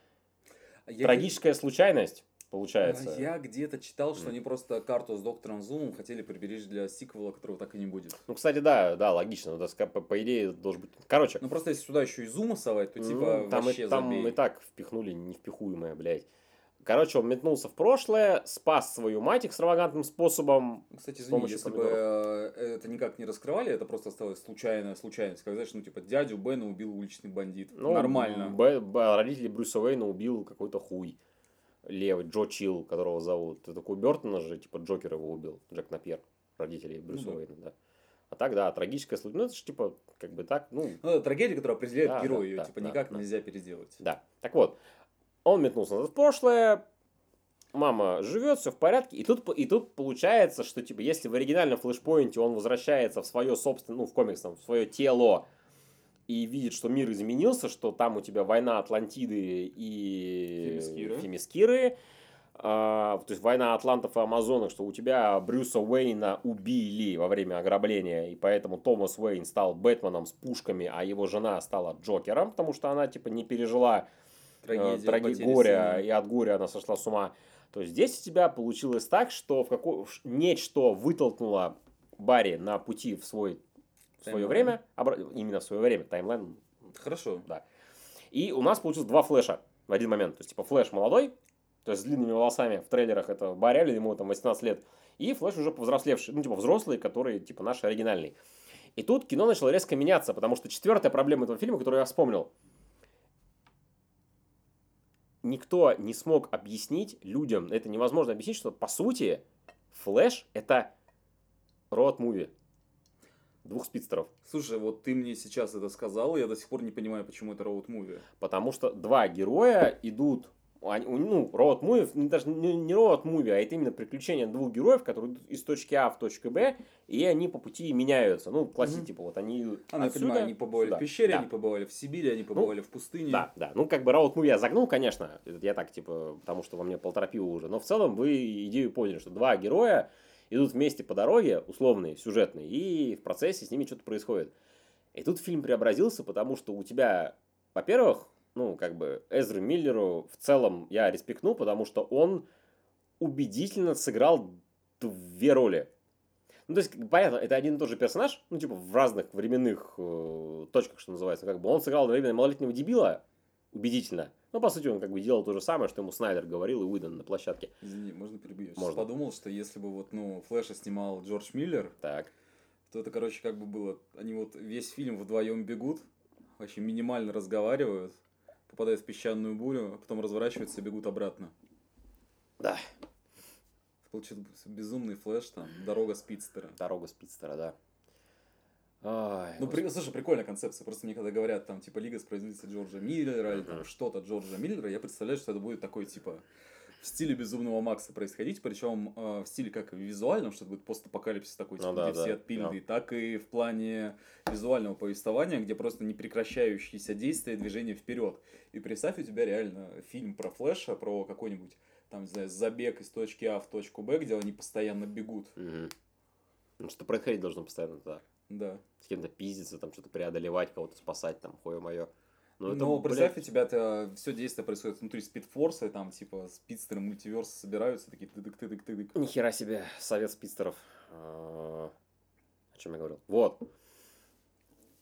Я Трагическая случайность, получается. Я где-то читал, что Мгм. они просто карту с доктором Зумом хотели приберечь для сиквела, которого так и не будет. Ну, кстати, да, да, логично. да, по, по идее, должен быть. Короче, Ну просто если сюда еще и Зума совать, то ну, типа там, вообще и, там забей. и так впихнули невпихуемое, блядь. Короче, он метнулся в прошлое, спас свою мать экстравагантным способом. Кстати, извини, если бы помидоров. э, это никак не раскрывали, это просто осталось случайная случайность. Как знаешь, ну типа дядю Бена убил уличный бандит. Ну, Нормально. Б- Б- родители Брюса Уэйна убил какой-то хуй. Левый, Джо Чилл, которого зовут. Это такой Бертона же, типа Джокер его убил. Джек Напьер, родителей Брюса Ну да. Уэйна, да. А так, да, трагическая случайность. Ну, это же, типа, как бы так, ну, Ну, это трагедия, которая определяет Да, героя, да, ее да, типа да, никак да. нельзя переделать. Да. Так вот, он метнулся назад в прошлое, мама живет, все в порядке, и тут, и тут получается, что типа, если в оригинальном флешпоинте он возвращается в свое собственное, ну, в комиксном, в свое тело, и видит, что мир изменился, что там у тебя война Атлантиды и Фемискиры. Фемискиры, а, то есть война Атлантов и Амазонок, что у тебя Брюса Уэйна убили во время ограбления, и поэтому Томас Уэйн стал Бэтменом с пушками, а его жена стала Джокером, потому что она типа не пережила Трагедия, э, траги- потери горя, и от горя она сошла с ума. То есть здесь у тебя получилось так, что в какой... ш- нечто вытолкнуло Барри на пути в свой в свое время, обра- именно в свое время, таймлайн. Хорошо. И у нас получилось два флеша в один момент. То есть, типа, флеш молодой, то есть с длинными волосами, в трейлерах это Барри Аллен, ему там 18 лет, и флеш уже повзрослевший, ну, типа, взрослый, который, типа, наш оригинальный. И тут кино начало резко меняться, потому что четвертая проблема этого фильма, которую я вспомнил, никто не смог объяснить людям, это невозможно объяснить, что по сути Флэш это роад муви двух спидстеров. Слушай, вот ты мне сейчас это сказал, я до сих пор не понимаю, почему это роуд-муви. Потому что два героя идут, ну, роад муви, даже не, роад муви, а это именно приключения двух героев, которые идут из точки А в точку Б, и они по пути меняются. Ну, класси, Мгм. типа, вот они А, ну, отсюда понимаю, они побывали сюда. в пещере, Да. они побывали в Сибири, они побывали в пустыне. Да, да. Ну, как бы роуд муви я загнул, конечно. Я так, типа, потому что во мне полтора пива уже. Но в целом вы идею поняли, что два героя идут вместе по дороге, условные, сюжетные, и в процессе с ними что-то происходит. И тут фильм преобразился, потому что у тебя, во-первых, ну, как бы, Эзру Миллеру в целом я респектну, потому что он убедительно сыграл две роли. Ну, то есть, понятно, это один и тот же персонаж, ну, типа, в разных временных э, точках, что называется. Как бы он сыграл одновременно малолетнего дебила, убедительно. Ну, по сути, он как бы делал то же самое, что ему Снайдер говорил и Уидон на площадке. Извини, можно перебью? Можно. подумал, что если бы вот, ну, Флэша снимал Джордж Миллер, Так. то это, короче, как бы было. Они вот весь фильм вдвоем бегут, вообще минимально разговаривают, попадают в песчаную бурю, а потом разворачиваются и бегут обратно. Да. Получится безумный флэш, там, дорога спидстера. Дорога Спидстера, да. Ай, Ну, при- слушай, прикольная концепция. Просто мне когда говорят, там, типа, Лига справедливости Джорджа Миллера или там что-то Джорджа Миллера, я представляю, что это будет такой, типа, в стиле Безумного Макса происходить, причем э, в стиле как визуальном, что это будет постапокалипсис такой, Ну типа, да, где да, все отпильные, да. так и в плане визуального повествования, где просто непрекращающиеся действия, движение вперед. И представь, у тебя реально фильм про Флэша, про какой-нибудь, там, не знаю, забег из точки А в точку Б, где они постоянно бегут. Мгм. Ну, что происходить должно постоянно, да. Да. С кем-то пиздиться, там что-то преодолевать, кого-то спасать, там, хуе мое. Но это, представь, блядь, у тебя все действие происходит внутри спидфорса, и там типа спидстеры мультиверса собираются, такие тыдык тыдык тыдык Нихера себе, совет спидстеров. А, О чем я говорил? Вот.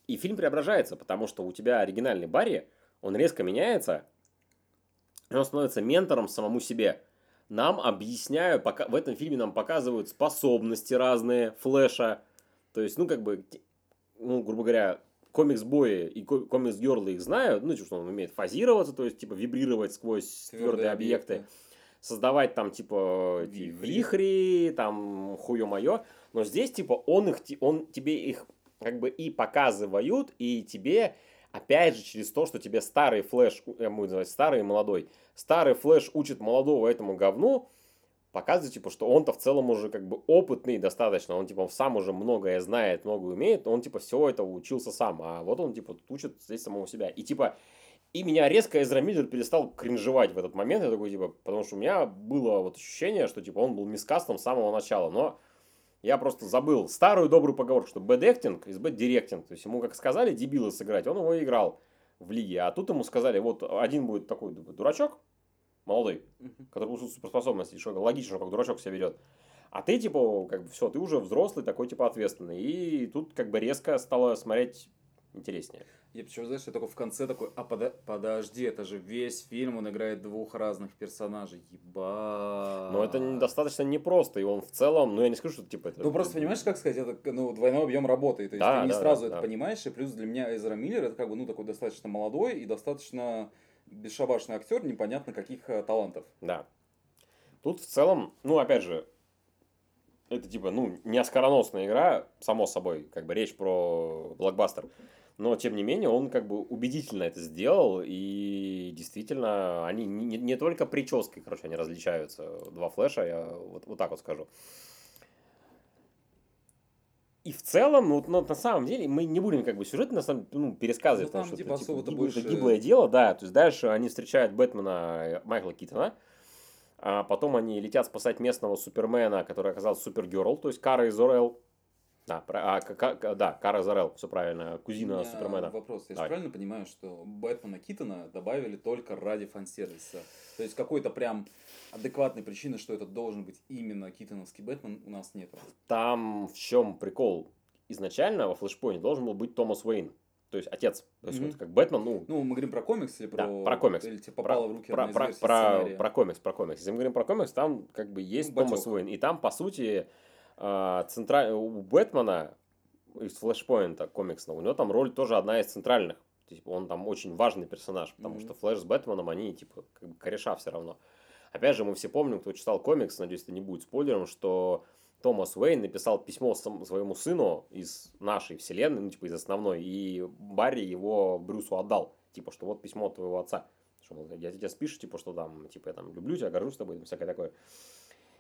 И фильм преображается, потому что у тебя оригинальный Барри, он резко меняется, и он становится ментором самому себе. Нам объясняют, пока, в этом фильме нам показывают способности разные Флэша. То есть, ну, как бы, ну, грубо говоря, комикс-бои и ко- комикс-герлы их знают, ну, что он умеет фазироваться, то есть, типа, вибрировать сквозь твердые, объекты создавать там типа Вихри. вихри, там хуё моё, но здесь типа он их, он тебе их как бы и показывают, и тебе опять же через то, что тебе старый флэш, я буду называть старый и молодой, старый флэш учит молодого этому говну, показывает, типа, что он-то в целом уже как бы опытный достаточно, он типа сам уже многое знает, многое умеет, он типа все это учился сам, а вот он типа учит здесь самого себя. И типа и меня резко Эзра Миллер перестал кринжевать в этот момент. Я такой, типа, потому что у меня было вот ощущение, что, типа, он был мискастом с самого начала. Но я просто забыл старую добрую поговорку, что bad acting is bad directing. То есть, ему как сказали дебила сыграть, он его играл в лиге. А тут ему сказали, вот один будет такой дурачок, молодой, который получил суперспособности, и что логично, что как дурачок себя ведет. А ты, типа, как бы все, ты уже взрослый, такой, типа, ответственный. И тут, как бы, резко стало смотреть интереснее. Я почему, знаешь, я только в конце такой, а пода- подожди, это же весь фильм, он играет двух разных персонажей. Еба. Но это не- достаточно непросто, и он в целом, ну, я не скажу, что, типа, это... Ну, просто понимаешь, как сказать, это ну, двойной объем работы. То есть Да, ты не да, сразу да, это да. понимаешь, и плюс для меня Эзра Миллер это как бы, ну, такой достаточно молодой и достаточно бесшабашный актер, непонятно каких э, талантов. Да. Тут в целом, ну, опять же, это типа, ну, не оскароносная игра, само собой, как бы речь про блокбастер. Но, тем не менее, он как бы убедительно это сделал, и действительно, они не, не- только прической, короче, они различаются, два флеша, я вот, вот так вот скажу. И в целом, ну, ну, на самом деле, мы не будем как бы сюжет на самом ну, пересказывать, Ну, там, потому что типа, это, особо-то гиб- больше- это гиблое дело, да. То есть дальше они встречают Бэтмена э, Майкла Китона, а потом они летят спасать местного Супермена, который оказался Супергерл, то есть Кара из Орел. Да, про- а, Ка- да, Кара из Орел, все правильно, кузина Супермена. вопрос. Я же Давай. правильно понимаю, что Бэтмена Китона добавили только ради фан-сервиса? То есть какой-то прям адекватной причины, что это должен быть именно Китоновский Бэтмен, у нас нет. Там в чем прикол? Изначально во Флэшпоинте должен был быть Томас Уэйн, то есть отец. То есть Мгм. вот как Бэтмен, ну, Ну, мы говорим про комикс или про... Да, про комикс. Или тебе попало в руки про, про, про, сценария? про комикс, про комикс. Если мы говорим про комикс, там как бы есть Ну, Томас. Уэйн. И там, по сути, центра... у Бэтмена из флешпоинта комиксного, у него там роль тоже одна из центральных. Есть он там очень важный персонаж, потому Мгм. что Флэш с Бэтменом, они типа как бы кореша все равно. Опять же, мы все помним, кто читал комикс, надеюсь, это не будет спойлером, что Томас Уэйн написал письмо своему сыну из нашей вселенной, ну, типа, из основной, и Барри его Брюсу отдал. Типа, что вот письмо от твоего отца. Что, мол, я тебе спишу, типа, что там, типа, я там люблю тебя, горжусь тобой, там, всякое такое.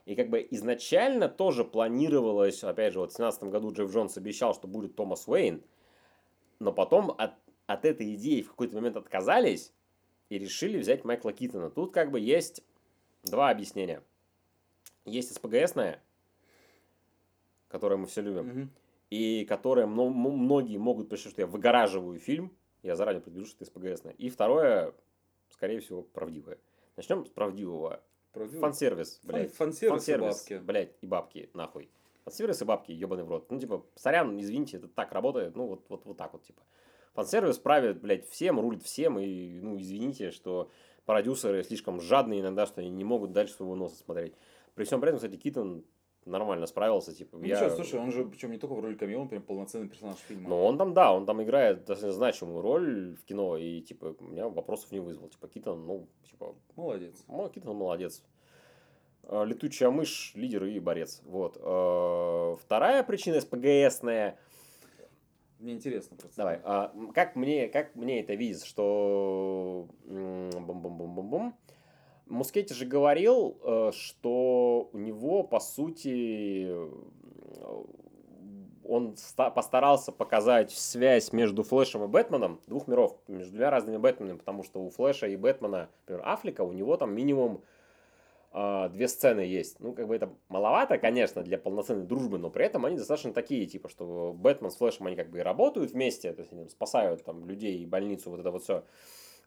И как бы изначально тоже планировалось, опять же, вот в 2017 году Джефф Джонс обещал, что будет Томас Уэйн, но потом от, от этой идеи в какой-то момент отказались и решили взять Майкла Китона. Тут как бы есть два объяснения. Есть СПГСная, которую мы все любим, Мгм. и м- многие могут посчитать, что я выгораживаю фильм. Я заранее предвижу, что это СПГСная. И второе, скорее всего, правдивое. Начнем с правдивого. Правдиво. Фан-сервис, Фан- блядь. Фан-сервис и бабки. блядь, и бабки, нахуй. Фан-сервис и бабки, ебаный в рот. Ну, типа, сорян, извините, это так работает. Ну, вот, вот, вот так вот, типа. Фан-сервис правит, блядь, всем, рулит всем. И, ну, извините, что продюсеры слишком жадные иногда, что они не могут дальше своего носа смотреть. При всем при этом, кстати, Китон нормально справился. Типа, Ну, я... чё, слушай, он же, причем не только в роли камео, он прям полноценный персонаж фильма. Но он там, да, он там играет достаточно значимую роль в кино, и, типа, у меня вопросов не вызвал. Типа, Китон, ну, типа, Молодец. ну, Китон молодец. Э, Летучая мышь, лидер и борец. Вот. Э, Вторая причина СПГСная. Мне интересно просто. Давай. а, Как мне, как мне это видится, что... Бум-бум-бум-бум-бум. Мускетти же говорил, э, что у него, по сути, э, он ста- постарался показать связь между Флэшем и Бэтменом, двух миров, между двумя разными Бэтменами, потому что у Флэша и Бэтмена, например, Аффлека, у него там минимум а, две сцены есть. Ну, как бы это маловато, конечно, для полноценной дружбы, но при этом они достаточно такие, типа, что Бэтмен с Флэшем, они как бы и работают вместе, то есть они спасают там людей и больницу, вот это вот все.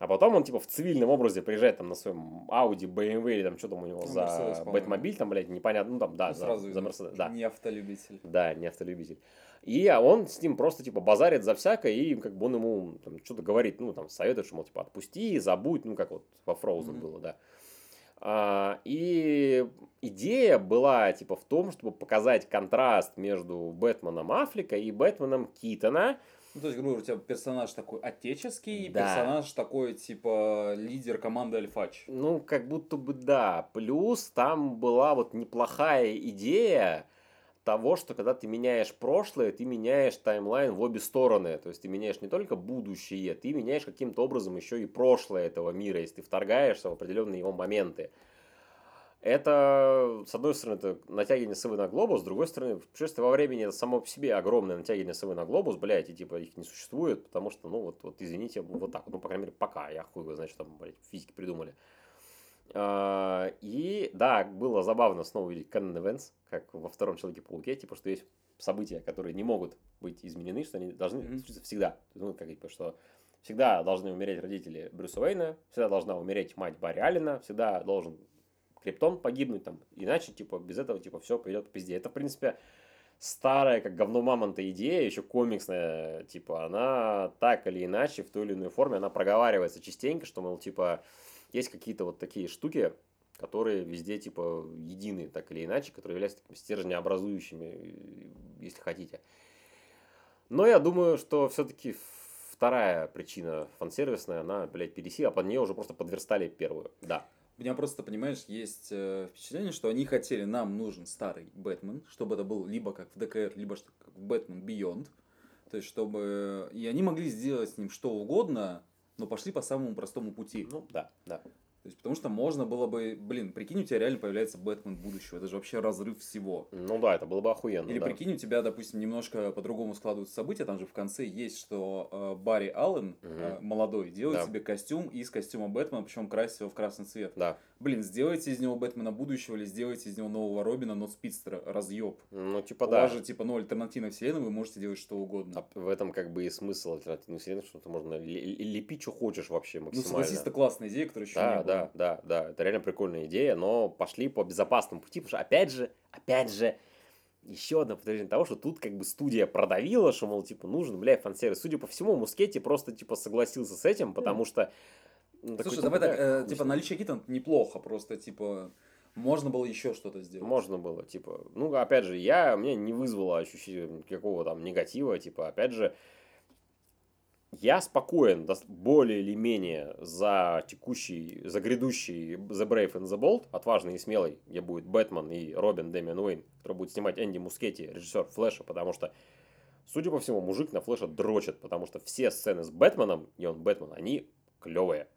А потом он, типа, в цивильном образе приезжает там на своем Ауди, BMW или там что там у него Ну, за. Бэтмобиль, там, блядь, непонятно, ну там, да, Ну, за, сразу за Мерседес, да. Не автолюбитель. Да, не автолюбитель. И а он с ним просто, типа, базарит за всякое, и как бы он ему что-то говорит, ну, там, советует, что, мол, типа, отпусти, забудь, ну, как вот во Frozen Мгм. было, да. А, и идея была, типа, в том, чтобы показать контраст между Бэтменом Аффлека и Бэтменом Китона. Ну, то есть, грубо говоря, у тебя персонаж такой отеческий, и Да. персонаж такой, типа, лидер команды Альфач. Ну, как будто бы да. Плюс там была вот неплохая идея того, что когда ты меняешь прошлое, ты меняешь таймлайн в обе стороны. То есть ты меняешь не только будущее, ты меняешь каким-то образом еще и прошлое этого мира, если ты вторгаешься в определенные его моменты. Это, с одной стороны, это натягивание совы на глобус, с другой стороны, путешествие во времени это само по себе огромное натягивание совы на глобус, блядь, и типа их не существует, потому что, ну, вот, вот извините, вот так, ну, по крайней мере, пока, я хуй его, значит, там, блядь, физики придумали. А, И да, было забавно снова увидеть Canon Events, как во втором Человеке-пауке, типа, что есть события, которые не могут быть изменены, что они должны Мгм. случиться всегда. Ну, как типа, что всегда должны умереть родители Брюса Уэйна, всегда должна умереть мать Барри Аллена, всегда должен Криптон погибнуть там, иначе, типа, без этого, типа, все пойдет по пизде. Это, в принципе, старая, как говно мамонта идея, еще комиксная, типа, она так или иначе, в той или иной форме, она проговаривается частенько, что, мол, типа, есть какие-то вот такие штуки, которые везде, типа, едины, так или иначе, которые являются такими стержнеобразующими, если хотите. Но я думаю, что все-таки вторая причина фансервисная, она, блядь, пересила, а под нее уже просто подверстали первую. Да. У меня просто, понимаешь, есть э, впечатление, что они хотели, нам нужен старый Бэтмен, чтобы это был либо как в ДКР, либо как в Бэтмен Beyond. То есть, чтобы... И они могли сделать с ним что угодно, но пошли по самому простому пути. Ну, да, да. То есть, потому что можно было бы, блин, прикинь, у тебя реально появляется Бэтмен будущего. Это же вообще разрыв всего. Ну да, это было бы охуенно. Или да. прикинь, у тебя, допустим, немножко по-другому складываются события. Там же в конце есть, что э, Барри Аллен, э, молодой, делает Да. себе костюм из костюма Бэтмена, причем красит его в красный цвет. Да. Блин, сделайте из него Бэтмена будущего или сделайте из него нового Робина, но спидстера, разъеб. Ну, типа, да. вас же, типа, ну, альтернативная вселенная, вы можете делать что угодно. А в этом как бы и смысл альтернативной вселенной, что ты можно ле- ле- лепить, что хочешь вообще ну, максимально. согласись, это классная идея, которая еще не Да, было. да, да, да, это реально прикольная идея, но пошли по безопасному пути, потому что опять же, опять же, еще одно подтверждение того, что тут как бы студия продавила, что, мол, типа, нужен, бля, фан-сервис. Судя по всему, Мускетти просто, типа, согласился с этим, потому что... ну, Слушай, типа, давай так, э, типа, наличие Китон неплохо, просто, типа, можно было еще что-то сделать. Можно было, типа, ну, опять же, я, мне не вызвало ощущения какого там негатива, типа, опять же, я спокоен, более или менее, за текущий, за грядущий The Brave and the Bold, отважный и смелый, где будет Бэтмен и Робин Дэмиан Уэйн, который будет снимать Энди Мускетти, режиссер Флэша, потому что, судя по всему, мужик на Флэша дрочит, потому что все сцены с Бэтменом, и он Бэтмен, они клевые.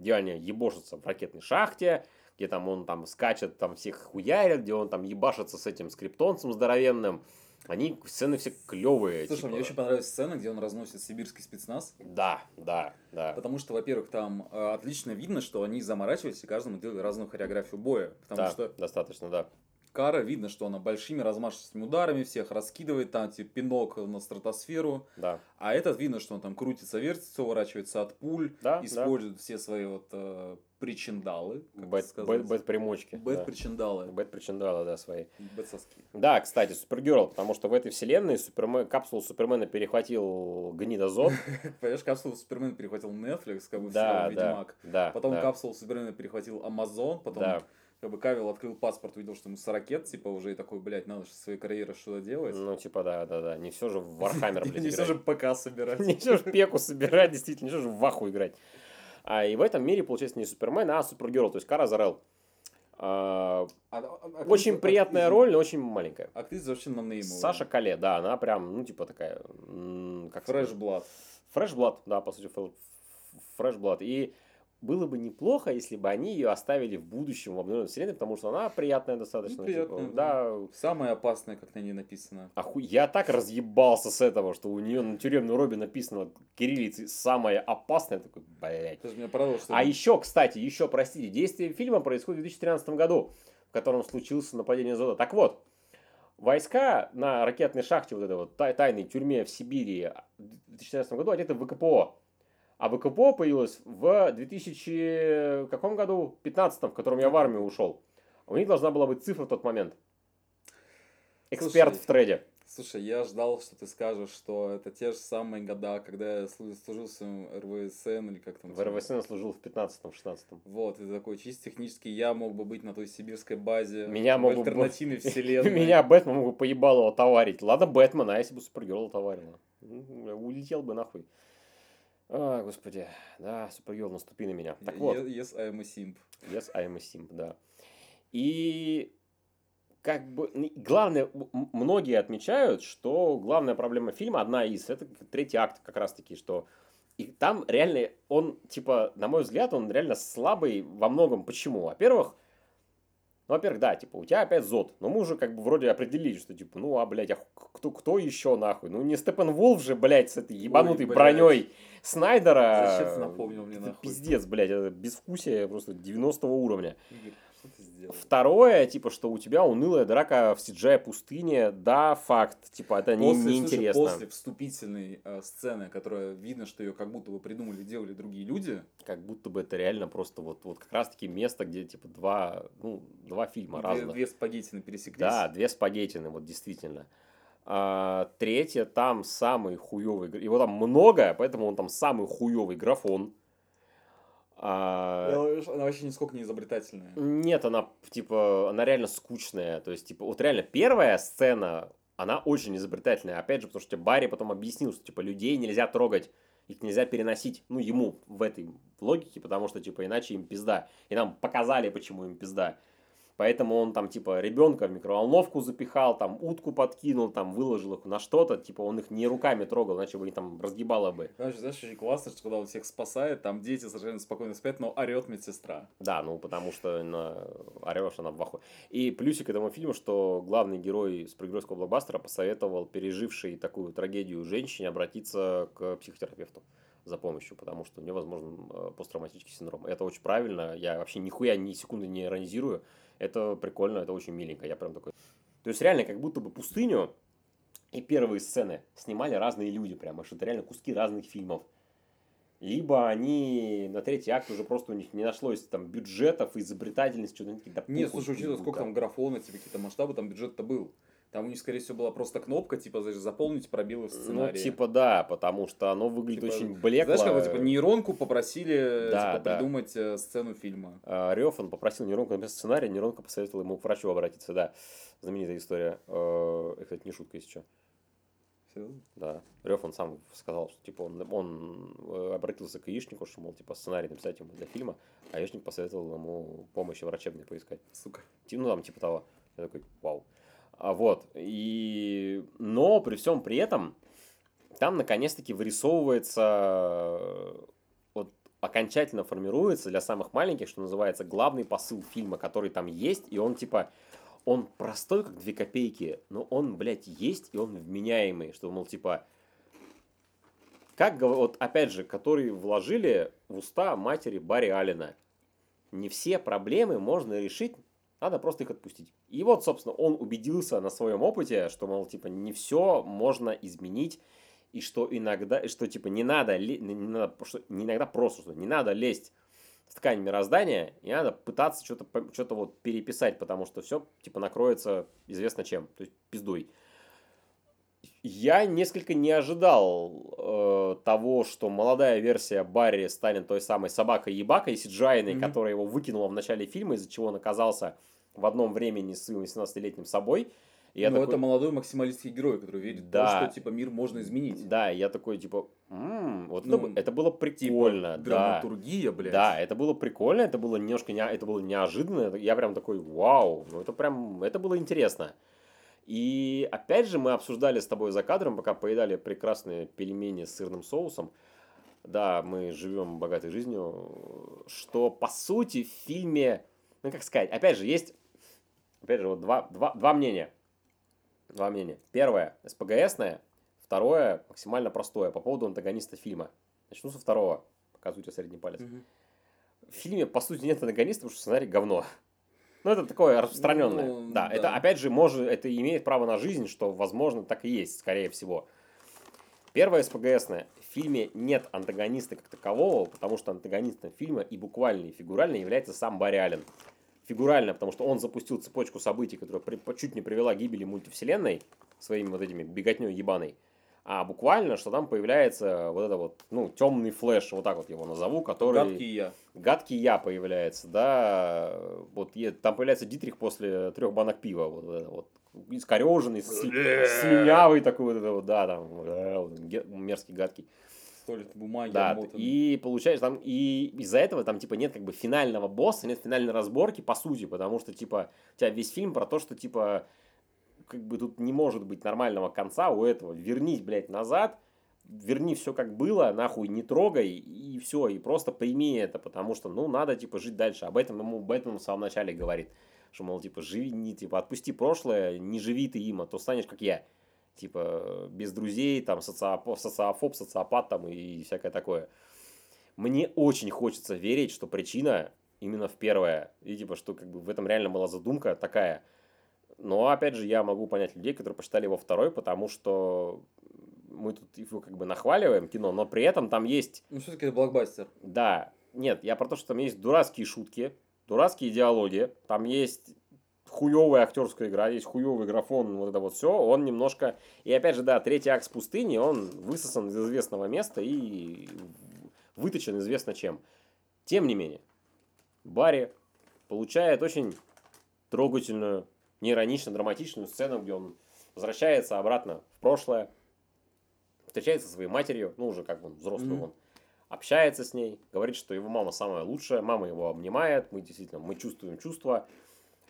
Где они ебошатся в ракетной шахте, где там он там скачет, там всех хуярит, где он там ебашится с этим скриптонцем здоровенным. Они сцены все клевые. Слушай, мне очень понравилась сцена, где он разносит сибирский спецназ. Да, да, да. Потому что, во-первых, там э, отлично видно, что они заморачивались и каждому делали разную хореографию боя. Потому Да, что достаточно, да. Кара видно, что она большими размашистыми ударами всех раскидывает, там типа пинок на стратосферу. Да, А этот видно, что он там крутится, вертится, уворачивается от пуль, да, использует все свои вот э, причиндалы, да. как Бэт, это сказать. бэт, бэт примочки. Бэт да. причиндалы. Бэт причиндала, да, свои. И бэт соски. Да, кстати, Супергерл, потому что в этой вселенной Супермен, капсулу Супермена перехватил гнида Зод. Понимаешь, капсулу Супермена перехватил Netflix, как бы Да, сериал да, Ведьмак. да. Потом да. капсулу Супермена перехватил Amazon, потом Да. Как бы Кавил открыл паспорт, увидел, что ему 40 типа уже и такой, блядь, надо же своей карьерой что-то делать. Ну, типа, да, да, да. Не все же в Warhammer, блядь, Не все же ПК собирать. Не все же пеку собирать, действительно, не все же в ваху играть. А, и в этом мире, получается, не Супермен, а Супергерл, то есть Кара Зарел. А, А- а- а очень актриса- приятная актриса- роль, но очень маленькая. Актриса вообще нонеймовая. Саша Кале, да, она прям, ну, типа такая, как Фрэш Блад. Fresh blood, да, по сути, fresh blood. И было бы неплохо, если бы они ее оставили в будущем в обновленной вселенной, потому что она приятная достаточно. Ну, приятная, типа, да. да. Самое опасное, как на ней написано. Оху... Я так разъебался с этого, что у нее на тюремной робе написано кириллицей самое опасное. Я такой, блядь. Меня порадовало, что... А еще, кстати, еще, простите, действие фильма происходит в 2013 году, в котором случилось нападение Зода. Так вот, войска на ракетной шахте, вот этой вот тай- тайной тюрьме в Сибири в 2013 году одеты в ВКПО. А ВКПО появилось в 2000 каком году? 15 в котором я в армию ушел. У них должна была быть цифра в тот момент. Эксперт Слушай, в трейде. Слушай, я ждал, что ты скажешь, что это те же самые года, когда я слу- служил в своем РВСН или как там. В РВСН я служил в 15-16. Вот, и такой, чисто технически я мог бы быть на той сибирской базе Меня в мог бы- альтернативной вселенной. Меня Бэтмен мог бы поебало отоварить. Ладно, Бэтмен, а если бы Супергерл отоварила? М, Улетел бы нахуй. А, господи. Да, Супергерл, наступи на меня. Так вот. Yes, I am a simp. Yes, I am a simp, да. И как бы н- главное, многие отмечают, что главная проблема фильма, одна из, это третий акт как раз таки, что и там реально он, типа, на мой взгляд, он реально слабый во многом. Почему? Во-первых, ну, во-первых, да, типа, у тебя опять Зод. Но мы уже как бы вроде определили, что типа, ну, а, блядь, а кто, кто еще нахуй? Ну, не Степан Волф же, блядь, с этой ебанутой блядь. броней Снайдера. Зачем напомнил мне, нахуй? Пиздец, блядь, это безвкусие просто 90 уровня. Игорь? Второе, типа, что у тебя унылая драка в CGI пустыне, да, факт, типа, это не, После, слушай, неинтересно. после вступительной э, сцены, которая видно, что ее как будто бы придумали, делали другие люди, Как будто бы это реально просто вот, вот как раз-таки место, где, типа, два, ну, два фильма две, разных. две спагеттины пересеклись. Да, две спагеттины, вот действительно. А, третье, там самый хуёвый, гра- его там много, поэтому он там самый хуёвый графон. А, Она вообще нисколько не изобретательная. Нет, она, типа, она реально скучная. То есть, типа, вот реально первая сцена, она очень изобретательная. Опять же, потому что Барри потом объяснил, что, типа, людей нельзя трогать, их нельзя переносить, ну, ему в этой логике, потому что, типа, иначе им пизда. И нам показали, почему им пизда. Поэтому он там, типа, ребенка в микроволновку запихал, там, утку подкинул, там, выложил их на что-то, типа, он их не руками трогал, иначе бы их там разгибало бы. Знаешь, знаешь, очень классно, что когда он всех спасает, там дети совершенно спокойно спят, но орет медсестра. Да, ну потому что на... орешь, она в ахуе. И плюсик этому фильму, что главный герой супергеройского блокбастера посоветовал пережившей такую трагедию женщине обратиться к психотерапевту за помощью, потому что у нее, возможно, э, посттравматический синдром. Это очень правильно, я вообще нихуя ни секунды не иронизирую. Это прикольно, это очень миленько, я прям такой... То есть реально как будто бы пустыню и первые сцены снимали разные люди прямо, что это реально куски разных фильмов. Либо они на третий акт уже просто у них не нашлось там бюджетов, изобретательности, что-то да Нет, слушай, учитывая, сколько там графона, типа какие-то масштабы, там бюджет-то был. Там у них, скорее всего, была просто кнопка, типа, знаешь, заполнить пробелы в Ну, сценарии. типа да, потому что оно выглядит Типа, очень блекло. Знаешь, как типа, нейронку попросили Да, типа, да. придумать э, сцену фильма. А, он попросил Нейронку написать сценарий, Нейронка посоветовала ему к врачу обратиться, да. Знаменитая история. Э, Это не шутка, если что. Серьезно? Да. Рев, он сам сказал, что типа он, он э, обратился к яичнику, что, мол, типа сценарий написать ему для фильма, а яичник посоветовал ему помощи врачебной поискать. Сука. Ну, там, типа того. Я такой, вау. А вот. И... Но при всем при этом, там наконец-таки вырисовывается, вот окончательно формируется для самых маленьких, что называется, главный посыл фильма, который там есть, и он типа, он простой, как две копейки, но он, блядь, есть, и он вменяемый, что, мол, типа, как, вот опять же, которые вложили в уста матери Барри Аллена. Не все проблемы можно решить, надо просто их отпустить. И вот, собственно, он убедился на своем опыте, что, мол, типа, не все можно изменить, и что иногда, и что, типа, не надо, не надо что, не иногда просто, что не надо лезть в ткань мироздания, и надо пытаться что-то что вот переписать, потому что все, типа, накроется известно чем, то есть пиздой. Я несколько не ожидал э, того, что молодая версия Барри станет той самой собакой-ебакой CGI, Мгм. которая его выкинула в начале фильма, из-за чего он оказался в одном времени с своим 18-летним собой. И я Но такой, это молодой максималистский герой, который верит в Да. то, что типа мир можно изменить. Да, я такой, типа, «М, вот Ну, это, это было Типа, прикольно, да. драматургия, блядь. Да, это было прикольно, это было немножко не, это было неожиданно. Я прям такой, вау, ну это прям, это было интересно. И опять же мы обсуждали с тобой за кадром, пока поедали прекрасные пельмени с сырным соусом. Да, мы живем богатой жизнью, что по сути в фильме, ну как сказать, опять же есть, опять же вот два, два, два мнения. Два мнения. Первое, СПГСное. Второе, максимально простое, по поводу антагониста фильма. Начну со второго. Показываю тебе средний палец. Мгм. В фильме, по сути, нет антагониста, потому что сценарий говно. Ну, это такое распространенное. Ну, да, да. это, опять же, может, это имеет право на жизнь, что, возможно, так и есть, скорее всего. Первое СПГСное. В фильме нет антагониста как такового, потому что антагонистом фильма и буквально, и фигурально является сам Барри Аллен. Фигурально, потому что он запустил цепочку событий, которая при- чуть не привела к гибели мультивселенной своими вот этими беготней ебаной. А буквально, что там появляется вот это вот, ну, темный флеш, вот так вот его назову, который... Гадкий я. Гадкий я появляется, да. Вот там появляется Дитрих после трех банок пива. Вот, вот искореженный, слюнявый такой вот это вот, да, там, э, мерзкий, гадкий. Сто лет бумаги Да, обмотаны. и получается там, и из-за этого там, типа, нет как бы финального босса, нет финальной разборки, по сути, потому что, типа, у тебя весь фильм про то, что, типа, как бы тут не может быть нормального конца у этого. Вернись, блядь, назад, верни все как было, нахуй не трогай, и все, и просто прими это, потому что, ну, надо, типа, жить дальше. Об этом ему Бэтмен в самом начале говорит, что, мол, типа, живи, не, типа, отпусти прошлое, не живи ты им, а то станешь как я. Типа, без друзей, там, социофоб, социофоб, социопат там и всякое такое. Мне очень хочется верить, что причина именно в первое. И типа, что как бы в этом реально была задумка такая. Но, опять же, я могу понять людей, которые посчитали его второй, потому что мы тут его как бы нахваливаем кино, но при этом там есть... Ну, все-таки это блокбастер. Да. Нет, я про то, что там есть дурацкие шутки, дурацкие диалоги, там есть хуевая актерская игра, есть хуевый графон, вот это вот все, он немножко... И опять же, да, третий акт с пустыни, он высосан из известного места и выточен известно чем. Тем не менее, Барри получает очень трогательную, неиронично драматичную сцену, где он возвращается обратно в прошлое, встречается со своей матерью, ну уже как бы взрослый mm-hmm. он, общается с ней, говорит, что его мама самая лучшая, мама его обнимает, мы действительно, мы чувствуем чувства,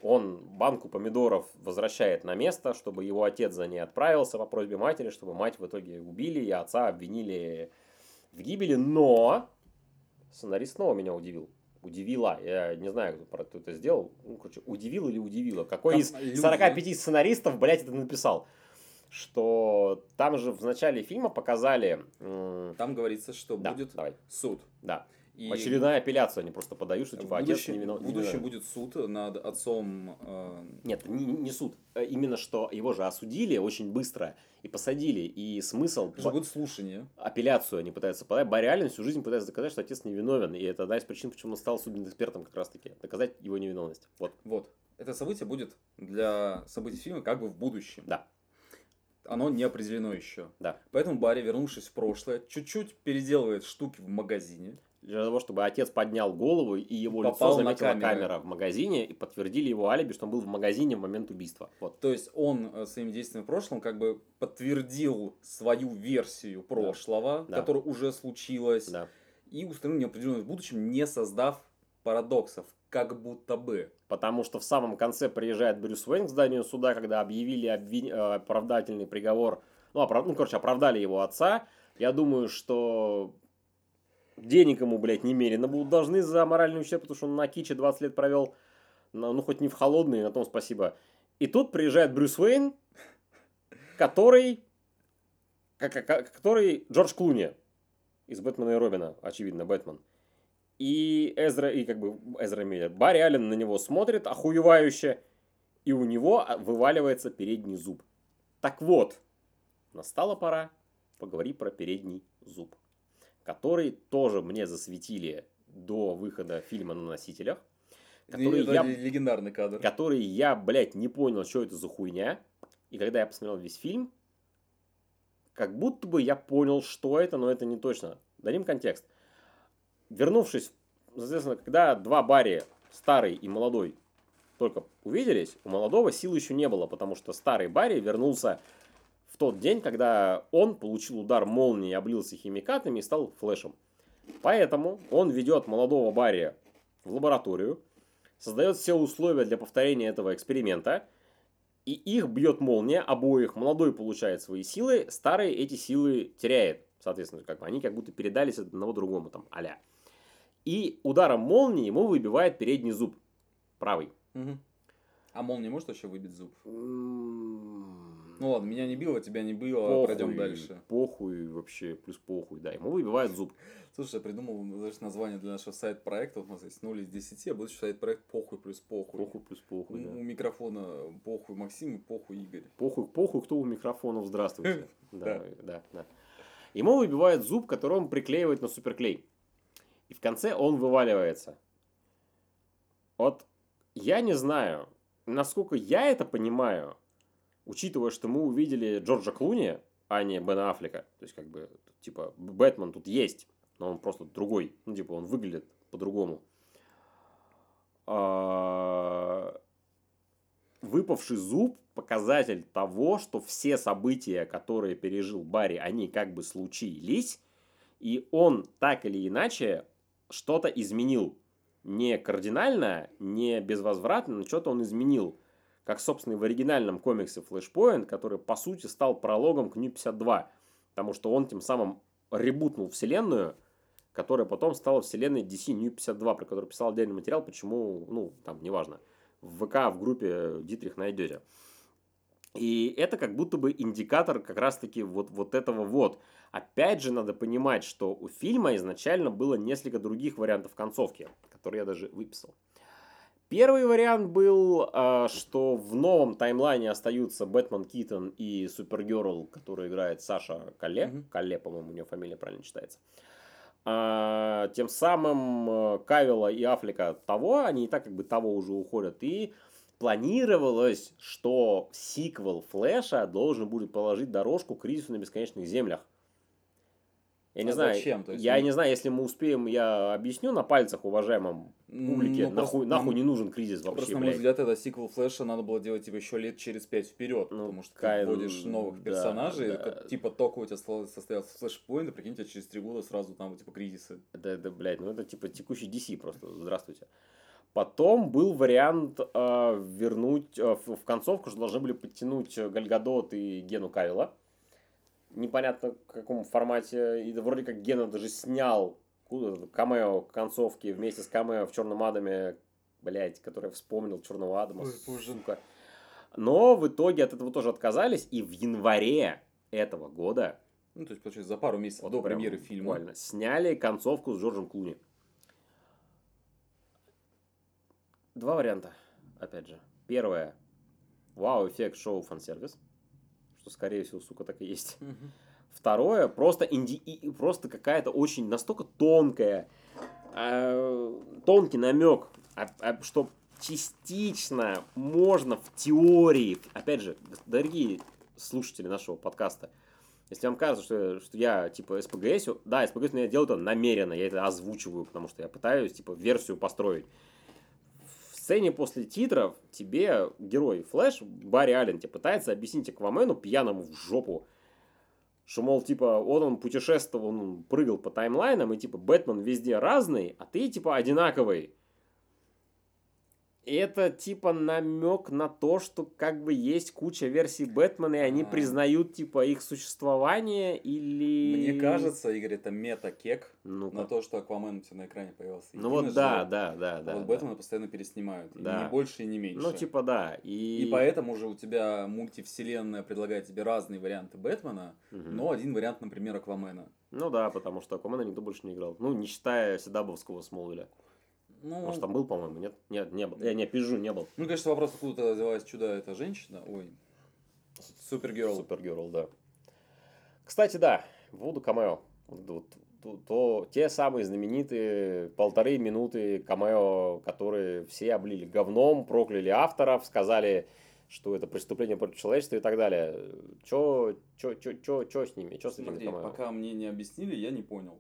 он банку помидоров возвращает на место, чтобы его отец за ней отправился по просьбе матери, чтобы мать в итоге убили и отца обвинили в гибели, но сценарист снова меня удивил. Удивила. Я не знаю, кто, кто это сделал. Ну, короче, удивил или удивила. Какой Там из 45 люди... сценаристов, блядь, это написал? Что там же в начале фильма показали... Там говорится, что да, будет давай. суд. Да. И Очередная апелляция они просто подают, что типа отец не виноват. В будущем будет суд над отцом. Э... Нет, не, не суд. Э, именно что его же осудили очень быстро и посадили. И смысл... Что будет слушание. Апелляцию они пытаются подать. Барри всю жизнь пытается доказать, что отец невиновен. И это одна из причин, почему он стал судебным экспертом как раз таки. Доказать его невиновность. Вот. Вот. Это событие будет для событий фильма как бы в будущем. Да оно не определено еще. Да. Поэтому Барри, вернувшись в прошлое, чуть-чуть переделывает штуки в магазине для того, чтобы отец поднял голову и его Попал лицо заметила на камера в магазине и подтвердили его алиби, что он был в магазине в момент убийства. Вот. То есть он э, своим действием в прошлом как бы подтвердил свою версию прошлого, да. которая да. уже случилась, да. и установил неопределенность в будущем, не создав парадоксов, как будто бы. Потому что в самом конце приезжает Брюс Уэйн к зданию суда, когда объявили обвин... Э, оправдательный приговор, ну, оправ... ну, короче, оправдали его отца. Я думаю, что денег ему, блядь, немерено будут должны за моральный ущерб, потому что он на Киче 20 лет провел, ну, хоть не в холодные, на том спасибо. И тут приезжает Брюс Уэйн, который, который Джордж Клуни из Бэтмена и Робина, очевидно, Бэтмен. И Эзра, и как бы Эзра Миллер, Барри Аллен на него смотрит охуевающе, и у него вываливается передний зуб. Так вот, настала пора поговорить про передний зуб который тоже мне засветили до выхода фильма на носителях. Который это я, легендарный кадр. Который я, блядь, не понял, что это за хуйня. И когда я посмотрел весь фильм, как будто бы я понял, что это, но это не точно. Дадим контекст. Вернувшись, соответственно, когда два Барри, старый и молодой, только увиделись, у молодого сил еще не было, потому что старый Барри вернулся тот день, когда он получил удар молнии, облился химикатами и стал флешем. Поэтому он ведет молодого Барри в лабораторию, создает все условия для повторения этого эксперимента, и их бьет молния, обоих. Молодой получает свои силы, старый эти силы теряет. Соответственно, как бы они как будто передались одного другому, там, аля. И ударом молнии ему выбивает передний зуб. Правый. Угу. А молния может вообще выбить зуб? Ну ладно, меня не било, тебя не било, похуй, пройдем дальше. Похуй вообще, плюс похуй, да. Ему выбивает зуб. Слушай, я придумал значит, название для нашего сайт-проекта. Вот у нас есть 0 из 10, а будет сайт-проект похуй плюс похуй. Похуй плюс похуй, У, да. у микрофона похуй Максим и похуй Игорь. Похуй, похуй, кто у микрофонов, здравствуйте. Да, да, да. Ему выбивает зуб, который он приклеивает на суперклей. И в конце он вываливается. Вот я не знаю, насколько я это понимаю, учитывая, что мы увидели Джорджа Клуни, а не Бена Аффлека, то есть, как бы, типа, Бэтмен тут есть, но он просто другой, ну, типа, он выглядит по-другому. А, выпавший зуб – показатель того, что все события, которые пережил Барри, они как бы случились, и он так или иначе что-то изменил. Не кардинально, не безвозвратно, но что-то он изменил – как, собственно, и в оригинальном комиксе Flashpoint, который, по сути, стал прологом к New 52, потому что он тем самым ребутнул вселенную, которая потом стала вселенной DC New 52, про которую писал отдельный материал, почему, ну, там, неважно. В ВК, в группе Дитрих найдете. И это как будто бы индикатор как раз-таки вот, вот этого вот. Опять же, надо понимать, что у фильма изначально было несколько других вариантов концовки, который я даже выписал. Первый вариант был, а, что в новом таймлайне остаются Бэтмен Китон и Супергерл, который играет Саша Калле. Мгм. Калле, по-моему, у нее фамилия правильно читается. А, тем самым э, Кавила и Афлика того, они и так как бы того уже уходят. И планировалось, что сиквел Флэша должен будет положить дорожку к кризису на бесконечных землях. Я не А знаю, зачем? То есть, я ну- не знаю, если мы успеем, я объясню на пальцах уважаемым публике, Ну, нахуй, просто- нахуй не нужен кризис Просто, вообще, на мой взгляд, это сиквел Флэша надо было делать типа еще лет через пять вперед, Ну, потому что кайн- ты вводишь новых да, персонажей, да. как, типа только у тебя состоялся флешпоинт, и прикинь, у тебя через три года сразу там типа кризисы. Это, это, блядь, ну это типа текущий DC просто, здравствуйте. Потом был вариант э, вернуть, э, в, в концовку же должны были подтянуть Гальгадот и Гену Кавила. Непонятно в каком формате. И вроде как Гена даже снял камео концовки вместе с камео в Черном Адаме, блядь, который вспомнил Черного Адама, Ой, сука. Но в итоге от этого тоже отказались, и в январе этого года Ну, то есть, получается, за пару месяцев вот до премьеры фильма. буквально Сняли концовку с Джорджем Клуни. Два варианта, опять же. Первое. Вау, эффект шоу фан-сервис. Что, скорее всего, сука, так и есть. Второе, просто, инди... просто какая-то очень настолько тонкая, э, тонкий намек, а- а, что частично можно в теории, опять же, дорогие слушатели нашего подкаста, если вам кажется, что, что я типа СПГС, да, СПГС, но я делаю это намеренно, я это озвучиваю, потому что я пытаюсь типа версию построить. Сцене после титров тебе герой Флэш, Барри Аллен, тебе пытается объяснить Аквамену пьяному в жопу, что, мол, типа, вот он путешествовал, он прыгал по таймлайнам, и, типа, Бэтмен везде разный, а ты, типа, одинаковый. И это, типа, намек на то, что, как бы, есть куча версий Бэтмена, и они А. признают, типа, их существование, или... Мне кажется, Игорь, это мета-кек ну на то, что Аквамен у тебя на экране появился. Ну вот да, да, да, а да. вот да. Бэтмена постоянно переснимают. и Да. Не больше и не меньше. Ну, типа, да. И, И поэтому же у тебя мультивселенная предлагает тебе разные варианты Бэтмена, Мгм. но один вариант, например, Аквамена. Ну да, потому что Аквамена никто больше не играл. Ну, не считая Седабовского Смолвиля. Ну, Может, там был, по-моему, нет? Нет, не был. Я не пизжу, не был. ну, конечно, вопрос, откуда взялась чудо эта женщина. Ой, Супергерл. Супергерл, да. Кстати, да, поводу камео. Вот, вот, то, то- те самые знаменитые полторы минуты камео, которые все облили говном, прокляли авторов, сказали, что это преступление против человечества и так далее. Чё, чё, чё, чё, чё с ними? Чё с этими Смотри, камео? пока мне не объяснили, я не понял.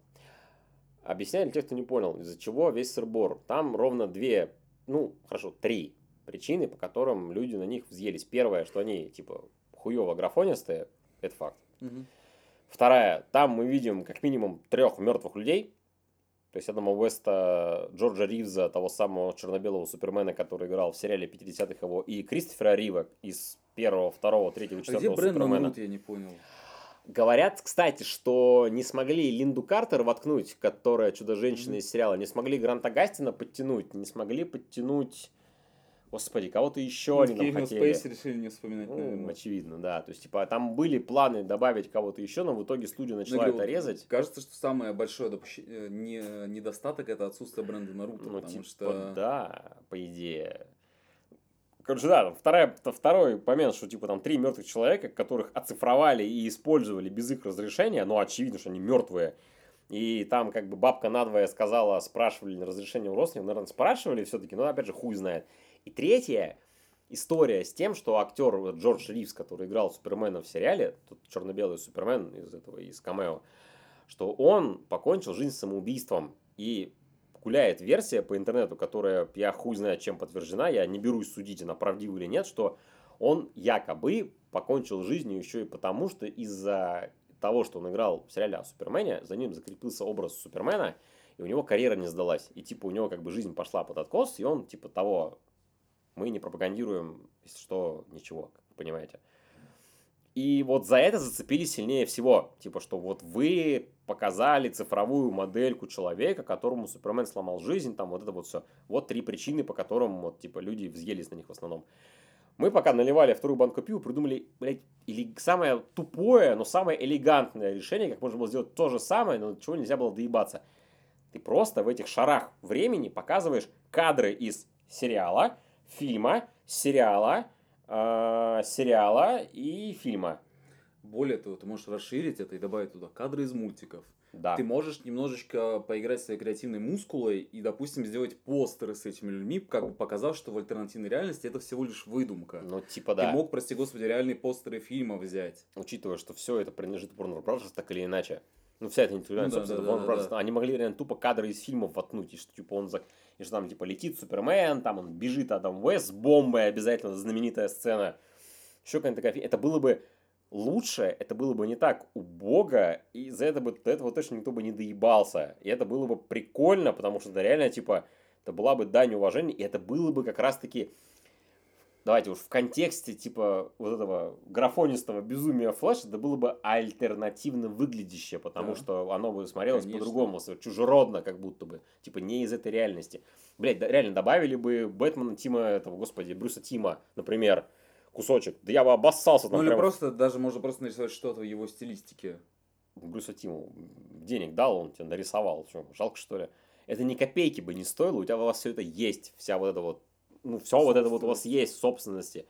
Объясняли те, кто не понял, из-за чего весь сырбор. Там ровно две, ну, хорошо, три причины, по которым люди на них взъелись. Первое, что они, типа, хуево графонистые, это факт. Вторая, там мы видим как минимум трех мертвых людей. То есть Адама Уэста, Джорджа Ривза, того самого черно-белого Супермена, который играл в сериале 50-х его, и Кристофера Рива из первого, второго, третьего, А где четвертого Брэндон Супермена. Рут, я не понял. Говорят, кстати, что не смогли Линду Картер воткнуть, которая чудо-женщина из сериала, не смогли Гранта Гастина подтянуть, не смогли подтянуть, господи, кого-то еще Ну, они там хотели. Спейси решили не вспоминать, Ну, наверное. очевидно, да. То есть, типа, там были планы добавить кого-то еще, но в итоге студия Ну, начала говорю, это резать. Кажется, что самое большое допущ- э, не- недостаток это отсутствие Брэндона Рута, Ну, потому типа, что да, по идее. Короче, да, там вторая, второй момент, что типа там три мертвых человека, которых оцифровали и использовали без их разрешения, но очевидно, что они мертвые. И там как бы бабка надвое сказала, спрашивали на разрешение у родственников, наверное, спрашивали все-таки, но опять же хуй знает. И третья история с тем, что актер Джордж Ривз, который играл Супермена в сериале, тут черно-белый Супермен из этого, из камео, что он покончил жизнь самоубийством. И гуляет версия по интернету, которая, я хуй знает, чем подтверждена, я не берусь судить, она правдива или нет, что он якобы покончил жизнью еще и потому, что из-за того, что он играл в сериале о Супермене, за ним закрепился образ Супермена, и у него карьера не сдалась. И типа у него как бы жизнь пошла под откос, и он типа того, мы не пропагандируем, если что, ничего, понимаете. И вот за это зацепились сильнее всего. Типа, что вот вы показали цифровую модельку человека, которому Супермен сломал жизнь, там вот это вот все. Вот три причины, по которым вот, типа, люди взъелись на них в основном. Мы пока наливали вторую банку пива, придумали, блядь, или самое тупое, но самое элегантное решение, как можно было сделать то же самое, но чего нельзя было доебаться. Ты просто в этих шарах времени показываешь кадры из сериала, фильма, сериала, э, сериала и фильма. Более того, ты можешь расширить это и добавить туда кадры из мультиков. Да. Ты можешь немножечко поиграть своей креативной мускулой и, допустим, сделать постеры с этими людьми, как бы показав, что в альтернативной реальности это всего лишь выдумка. Ну, типа, да. Ты мог, прости господи, реальные постеры фильма взять. Учитывая, что все это принадлежит Warner Bros. так или иначе. Ну, вся эта интеллектуальная Ну да, собственность да, Warner да, Bros. да. Они могли реально тупо кадры из фильмов воткнуть, и что, типа, он за... И что там, типа, летит Супермен, там он бежит, а там Уэс с бомбой, обязательно знаменитая сцена. Еще какая-то такая Это было бы лучше, это было бы не так убого, и за это бы до этого точно никто бы не доебался. И это было бы прикольно, потому что это реально, типа, это была бы дань уважения, и это было бы как раз-таки, давайте уж в контексте, типа, вот этого графонистого безумия Флэш, это было бы альтернативно выглядящее, потому Да. что оно бы смотрелось Конечно. по-другому, чужеродно как будто бы, типа, не из этой реальности. Блять, да, реально, добавили бы Бэтмена Тима, этого, господи, Брюса Тима, например, кусочек, да я бы обоссался там Ну или прям просто, даже можно просто нарисовать что-то в его стилистике. Брюса Тиму денег дал, он тебе нарисовал. Чё, жалко, что ли? Это ни копейки бы не стоило, у тебя у вас все это есть, вся вот эта вот, ну, все вот это вот у вас есть в собственности.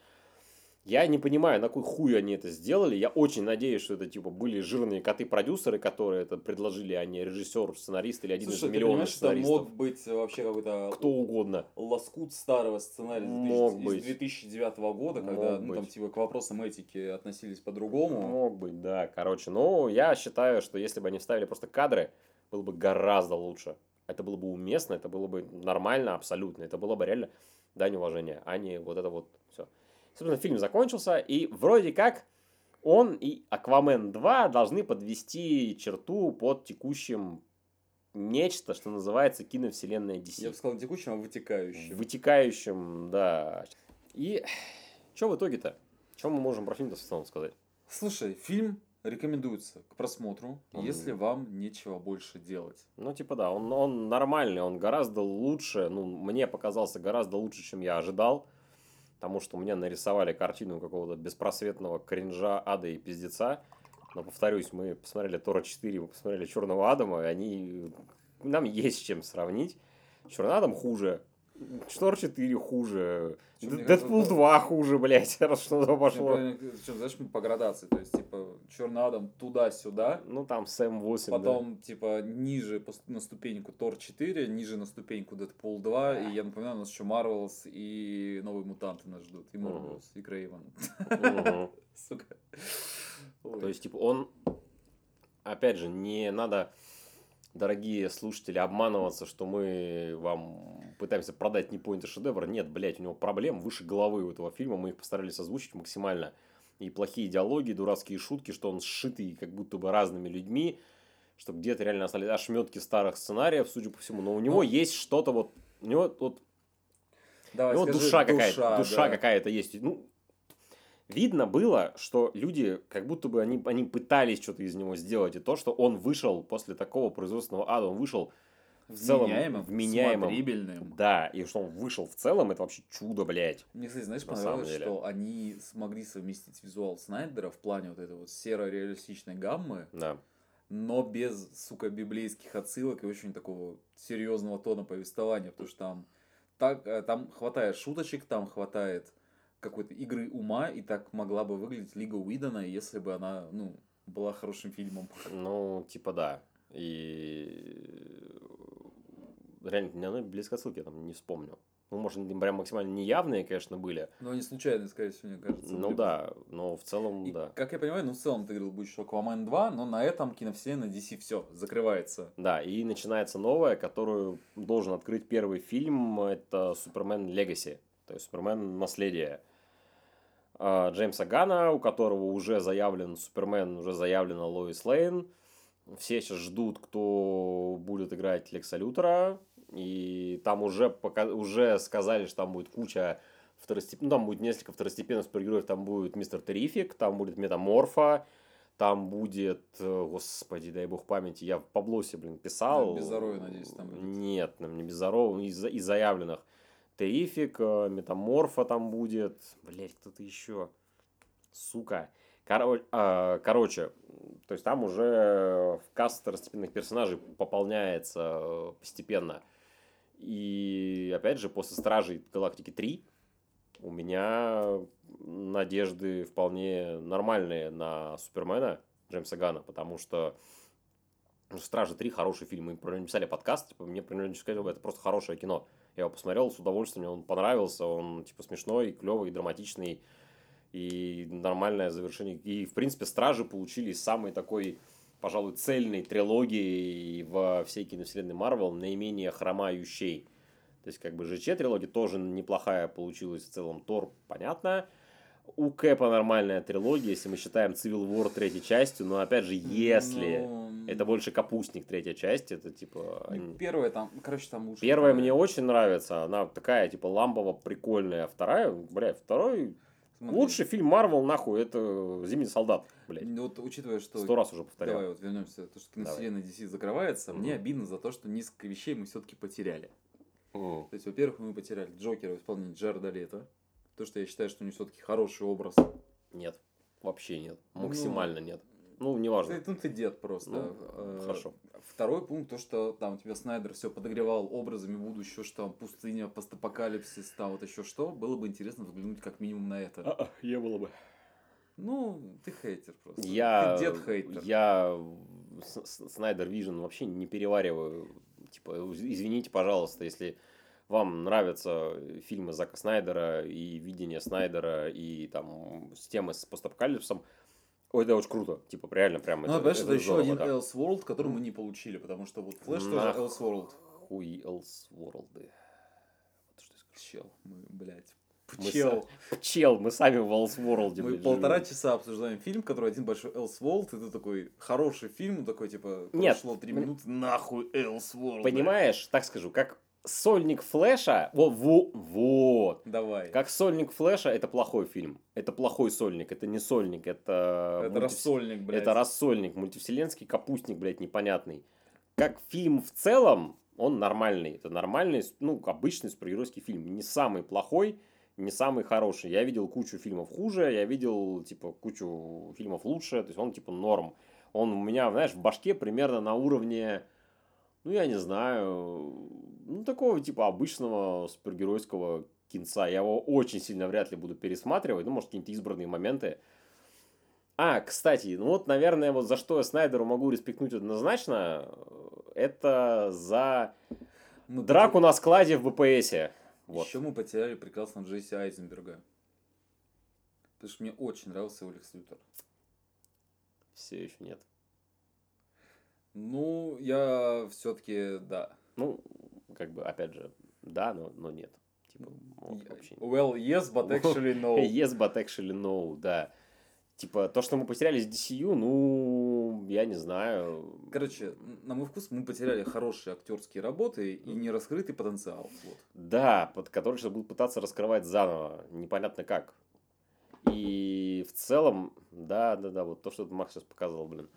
Я не понимаю, на какой хуй они это сделали. Я очень надеюсь, что это типа были жирные коты-продюсеры, которые это предложили, а не режиссер, сценарист или один Слушай, из ты миллионов это сценаристов. мог быть вообще какой-то Кто угодно. лоскут старого сценария Мог 2000 быть. из 2009 года, когда Мог ну, там быть. типа к вопросам этики относились по-другому. Мог быть, да. Короче, ну, я считаю, что если бы они вставили просто кадры, было бы гораздо лучше. Это было бы уместно, это было бы нормально абсолютно. Это было бы реально дань уважения, а не вот это вот все. Собственно, фильм закончился, и вроде как он и Аквамен 2 должны подвести черту под текущим нечто, что называется киновселенная DC. Я бы сказал не текущим, а вытекающим. Вытекающим, да. И что в итоге-то? Что мы можем про фильм-то в сказать? Слушай, фильм рекомендуется к просмотру, Мгм. если вам нечего больше делать. Ну, типа, да, он, он нормальный, он гораздо лучше, ну, мне показался гораздо лучше, чем я ожидал, потому что мне нарисовали картину какого-то беспросветного кринжа, ада и пиздеца. Но, повторюсь, мы посмотрели Тора 4, мы посмотрели Черного Адама, и они... Нам есть с чем сравнить. Черный Адам хуже, Тор 4 хуже, Дэдпул кажется, 2 хуже, блядь, раз что-то пошло. Причем, знаешь, мы по градации, то есть, типа, Черный Адам туда-сюда, Ну, там Сэм 8, да. потом, типа, ниже на ступеньку Тор 4, ниже на ступеньку Дэдпул 2, и я напоминаю, у нас еще Марвелс и Новые Мутанты нас ждут, и. Морбиус, и Крейвен. Сука. То есть, типа, он, опять же, не надо, дорогие слушатели, обманываться, что мы вам пытаемся продать непонятый шедевр. Нет, блядь, у него проблем выше головы у этого фильма. Мы их постарались озвучить максимально. И плохие диалоги, дурацкие шутки, что он сшитый как будто бы разными людьми, что где-то реально остались ошметки старых сценариев, судя по всему. Но у него Ну. есть что-то вот... У него вот Давай, у него скажи, душа какая-то, душа да. какая-то есть. Ну, видно было, что люди, как будто бы они, они пытались что-то из него сделать. И то, что он вышел после такого производственного ада, он вышел в целом Вменяемым, вменяемым. смотрибельным. Да, и что он вышел в целом, это вообще чудо, блядь. Мне, кстати, знаешь, понравилось, что они смогли совместить визуал Снайдера в плане вот этой вот серо-реалистичной гаммы, Да. но без, сука, библейских отсылок и очень такого серьезного тона повествования, потому что там, так, э, там хватает шуточек, там хватает какой-то игры ума, и так могла бы выглядеть Лига Уидона, если бы она, ну, была хорошим фильмом. Ну, типа да. И реально, ни одной близкой отсылки я там не вспомню. Ну, может, прям максимально неявные, конечно, были. Но они случайные, скорее всего, мне кажется. Ну были. да, но в целом, И, да. как я понимаю, ну, в целом ты говорил, будет еще Аквамен 2, но на этом киновселенная DC все, закрывается. Да, и начинается новая, которую должен открыть первый фильм. Это Супермен Легаси. То есть Супермен Наследие. А, Джеймса Гана, у которого уже заявлен Супермен, уже заявлена Лоис Лейн. Все сейчас ждут, кто будет играть Лекса Лютера. И там уже, пока, уже сказали, что там будет куча второстепенных, ну, там будет несколько второстепенных супергероев. Там будет Мистер Террифик, там будет Метаморфа, там будет, э, господи, дай бог памяти, я в Паблосе, блин, писал. Да, Беззаровый, надеюсь, там будет. Нет, нам не Беззаровый, из, из заявленных. Террифик, э, Метаморфа там будет. Блять, кто-то еще. Сука. Коро- а, короче, то есть там уже в каст второстепенных персонажей пополняется э, постепенно. И опять же, после Стражей Галактики 3 у меня надежды вполне нормальные на Супермена Джеймса Гана, потому что Стражи 3 хороший фильм. Мы про него писали подкаст, типа, мне про него сказали, это просто хорошее кино. Я его посмотрел с удовольствием, мне он понравился, он типа смешной, клевый, драматичный и нормальное завершение. И, в принципе, Стражи получили самый такой, пожалуй, цельной трилогии во всей киновселенной Марвел, наименее хромающей. То есть, как бы, ЖЧ трилогия тоже неплохая получилась в целом. Тор, понятно. У Кэпа нормальная трилогия, если мы считаем Civil War третьей частью, но опять же, если Ну, это больше капустник третья часть, это типа... они- Первая там, короче, там лучше. Первая мне очень нравится, она такая, типа, лампово прикольная. Вторая, блядь, второй Смотри, лучший фильм Марвел, нахуй, это Зимний солдат, блядь. ну Вот учитывая, что... Сто раз уже повторял. Давай вот вернемся. То, что киновселенная DC закрывается, мне обидно за то, что несколько вещей мы все-таки потеряли. То есть, во-первых, мы потеряли Джокера в исполнении Джареда Лето. То, что я считаю, что у него все-таки хороший образ. Нет, вообще нет, Ну, максимально нет. Ну, неважно. Ты, ну, ты дед просто. Ну, Э, хорошо. Второй пункт, то, что там у тебя Снайдер все подогревал образами будущего, что там пустыня, постапокалипсис, там вот еще что. Было бы интересно взглянуть как минимум на это. А, не было бы. Ну, ты хейтер просто. Я, Ты дед хейтер. я Snyder Vision вообще не перевариваю. Типа, извините, пожалуйста, если вам нравятся фильмы Зака Снайдера и видение Снайдера и там с темы с постапокалипсисом, ой, это очень круто. Типа, реально, прям Ну, это, понимаешь, это, еще здорово, один да. Elseworld, который мы не получили, потому что вот тоже Нах- Elseworld. Хуй Elseworld. Вот что я скажу. Чел, мы, блядь. Мы Чел. Чел, мы сами в Elseworld. Мы полтора живем. часа обсуждаем фильм, который один большой и ты такой, хороший фильм, такой, типа, прошло три минуты, нахуй Elseworld. Понимаешь, так скажу, как сольник Флэша, во, во, вот, Давай. Как сольник Флэша, это плохой фильм. Это плохой сольник, это не сольник, это... Это мультивс- рассольник, блядь. Это рассольник, мультивселенский капустник, блядь, непонятный. Как фильм в целом, он нормальный. Это нормальный, ну, обычный супергеройский фильм. Не самый плохой, не самый хороший. Я видел кучу фильмов хуже, я видел, типа, кучу фильмов лучше. То есть он, типа, норм. Он у меня, знаешь, в башке примерно на уровне, ну, я не знаю, ну, такого, типа, обычного супергеройского кинца. Я его очень сильно вряд ли буду пересматривать. Ну, может, какие-то избранные моменты. А, кстати, ну вот, наверное, вот за что я Снайдеру могу респектнуть однозначно, это за Мы драку на складе в БПСе. Вот. Еще мы потеряли прекрасного Джесси Айзенберга. Потому что мне очень нравился его Лекс Лютер. Все еще нет. Ну, я все-таки, да. Ну, как бы, опять же, да, но, но нет. Типа, вот, вообще. Well, yes, but actually no. Yes, but actually no, да. Типа, то, что мы потеряли с DCU, ну, я не знаю. Короче, на мой вкус мы потеряли хорошие актерские работы и нераскрытый потенциал. Вот. Да, под который сейчас будут пытаться раскрывать заново. Непонятно как. И в целом, да, да, да, вот то, что Макс сейчас показывал, блин.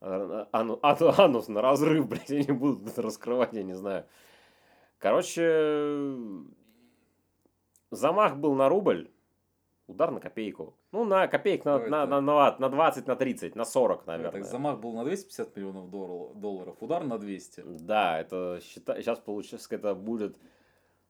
А- ану- ану- Анус на разрыв, блядь, они будут раскрывать, я не знаю. Короче, замах был на рубль, удар на копейку. Ну, на копеек, на, Ну, на, это- на, на, на 20, на 30, на 40, наверное. Так, замах был на 250 миллионов долларов, удар на 200. Да, это считай, сейчас получается, это будет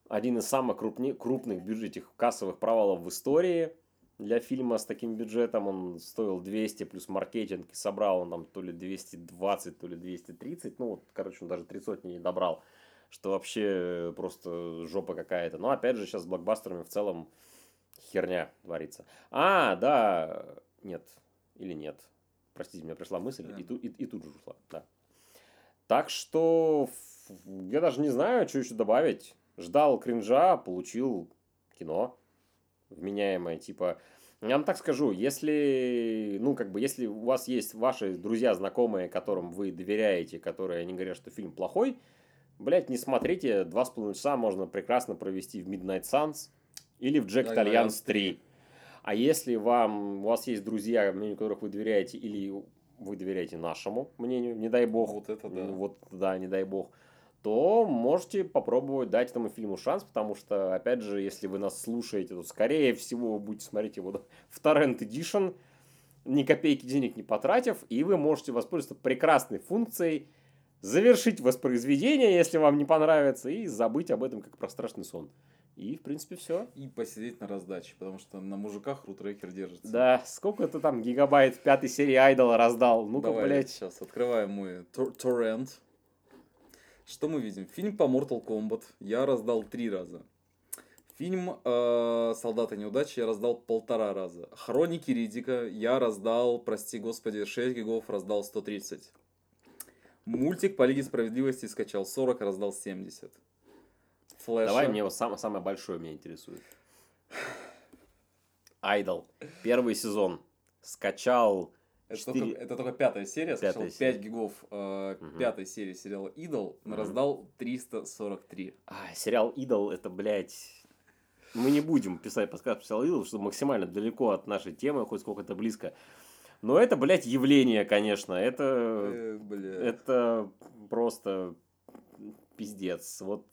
один из самых крупни, крупных бюджет, этих кассовых провалов в истории для фильма с таким бюджетом. Он стоил 200 плюс маркетинг и собрал он там то ли 220, то ли 230. Ну, вот, короче, он даже 300 не добрал. Что вообще просто жопа какая-то. Но опять же, сейчас с блокбастерами в целом херня творится. А, да, нет, или нет. Простите, меня пришла мысль, Да. и, ту- и, и тут же ушла. Да. Так что я даже не знаю, что еще добавить. Ждал кринжа, получил кино вменяемое, типа... Я вам так скажу, если, ну, как бы, если у вас есть ваши друзья, знакомые, которым вы доверяете, которые они говорят, что фильм плохой, блять, не смотрите, два с половиной часа можно прекрасно провести в Midnight Suns или в Jagged Alliance Alliance 3. А если вам, у вас есть друзья, мнению которых вы доверяете, или вы доверяете нашему мнению, не дай бог, Вот это да. Вот, да, не дай бог. То можете попробовать дать этому фильму шанс, потому что, опять же, если вы нас слушаете, то, скорее всего, вы будете смотреть его в Torrent Edition. ни копейки денег не потратив, и вы можете воспользоваться прекрасной функцией завершить воспроизведение, если вам не понравится, и забыть об этом как про страшный сон. И, в принципе, все. И посидеть на раздаче, потому что на мужиках рутрекер держится. Да, сколько ты там гигабайт пятой серии Айдола раздал? Ну-ка, Давай, блядь. сейчас открываем тор- торрент. Что мы видим? Фильм по Mortal Kombat я раздал три раза. Фильм э, «Солдаты неудачи» я раздал полтора раза. «Хроники Ридика» я раздал, прости господи, 6 гигов, раздал 130. Мультик по Лиге Справедливости скачал 40, раздал 70. Флэша. Давай мне вот сам- самое большое меня интересует. Айдол. Первый сезон. Скачал Это, четыре- только, это только пятая серия, Пятая скачал серия. 5 гигов э, Мгм. пятой серии сериала «Идол», Мгм. раздал 343. А, сериал Идол это, блядь. Мы не будем писать подкаст про сериал Идол, что максимально далеко от нашей темы, хоть сколько-то близко. Но это, блядь, явление, конечно. Это, Э, это просто пиздец. Вот,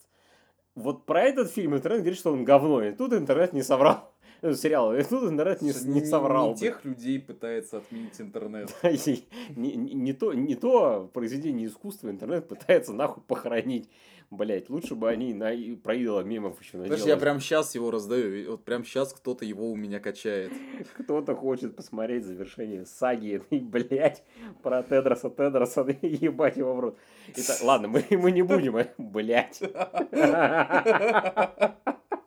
вот про этот фильм интернет говорит, что он говно. И тут интернет не соврал. Ну, сериал. И тут интернет не, Слушай, не соврал. Не блядь. тех людей пытается отменить интернет. Не, не- не то, не то произведение искусства интернет пытается нахуй похоронить. Блять, лучше бы они на, про идола мемов еще Знаешь, наделали. я прям сейчас его раздаю. Вот прям сейчас кто-то его у меня качает. Кто-то хочет посмотреть завершение саги, и, блядь, про Тедроса Тедроса, и ебать его в рот. Итак, ладно, мы, мы не будем, блядь.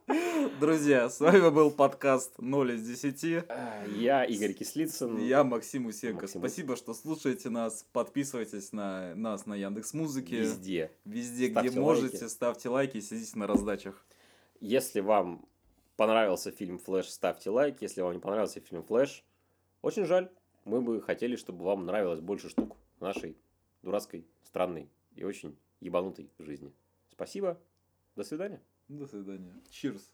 Друзья, с вами был подкаст 0 из 10. Я Игорь Кислицын. Я Максим Усенко. Максим Спасибо, что слушаете нас. Подписывайтесь на нас на Яндекс Музыке. Везде. Везде, Ставьте где можете. лайки. Ставьте лайки сидите на раздачах. Если вам понравился фильм «Флэш», ставьте лайк. Если вам не понравился фильм «Флэш», очень жаль. Мы бы хотели, чтобы вам нравилось больше штук нашей дурацкой, странной и очень ебанутой жизни. Спасибо. До свидания. До свидания. Cheers.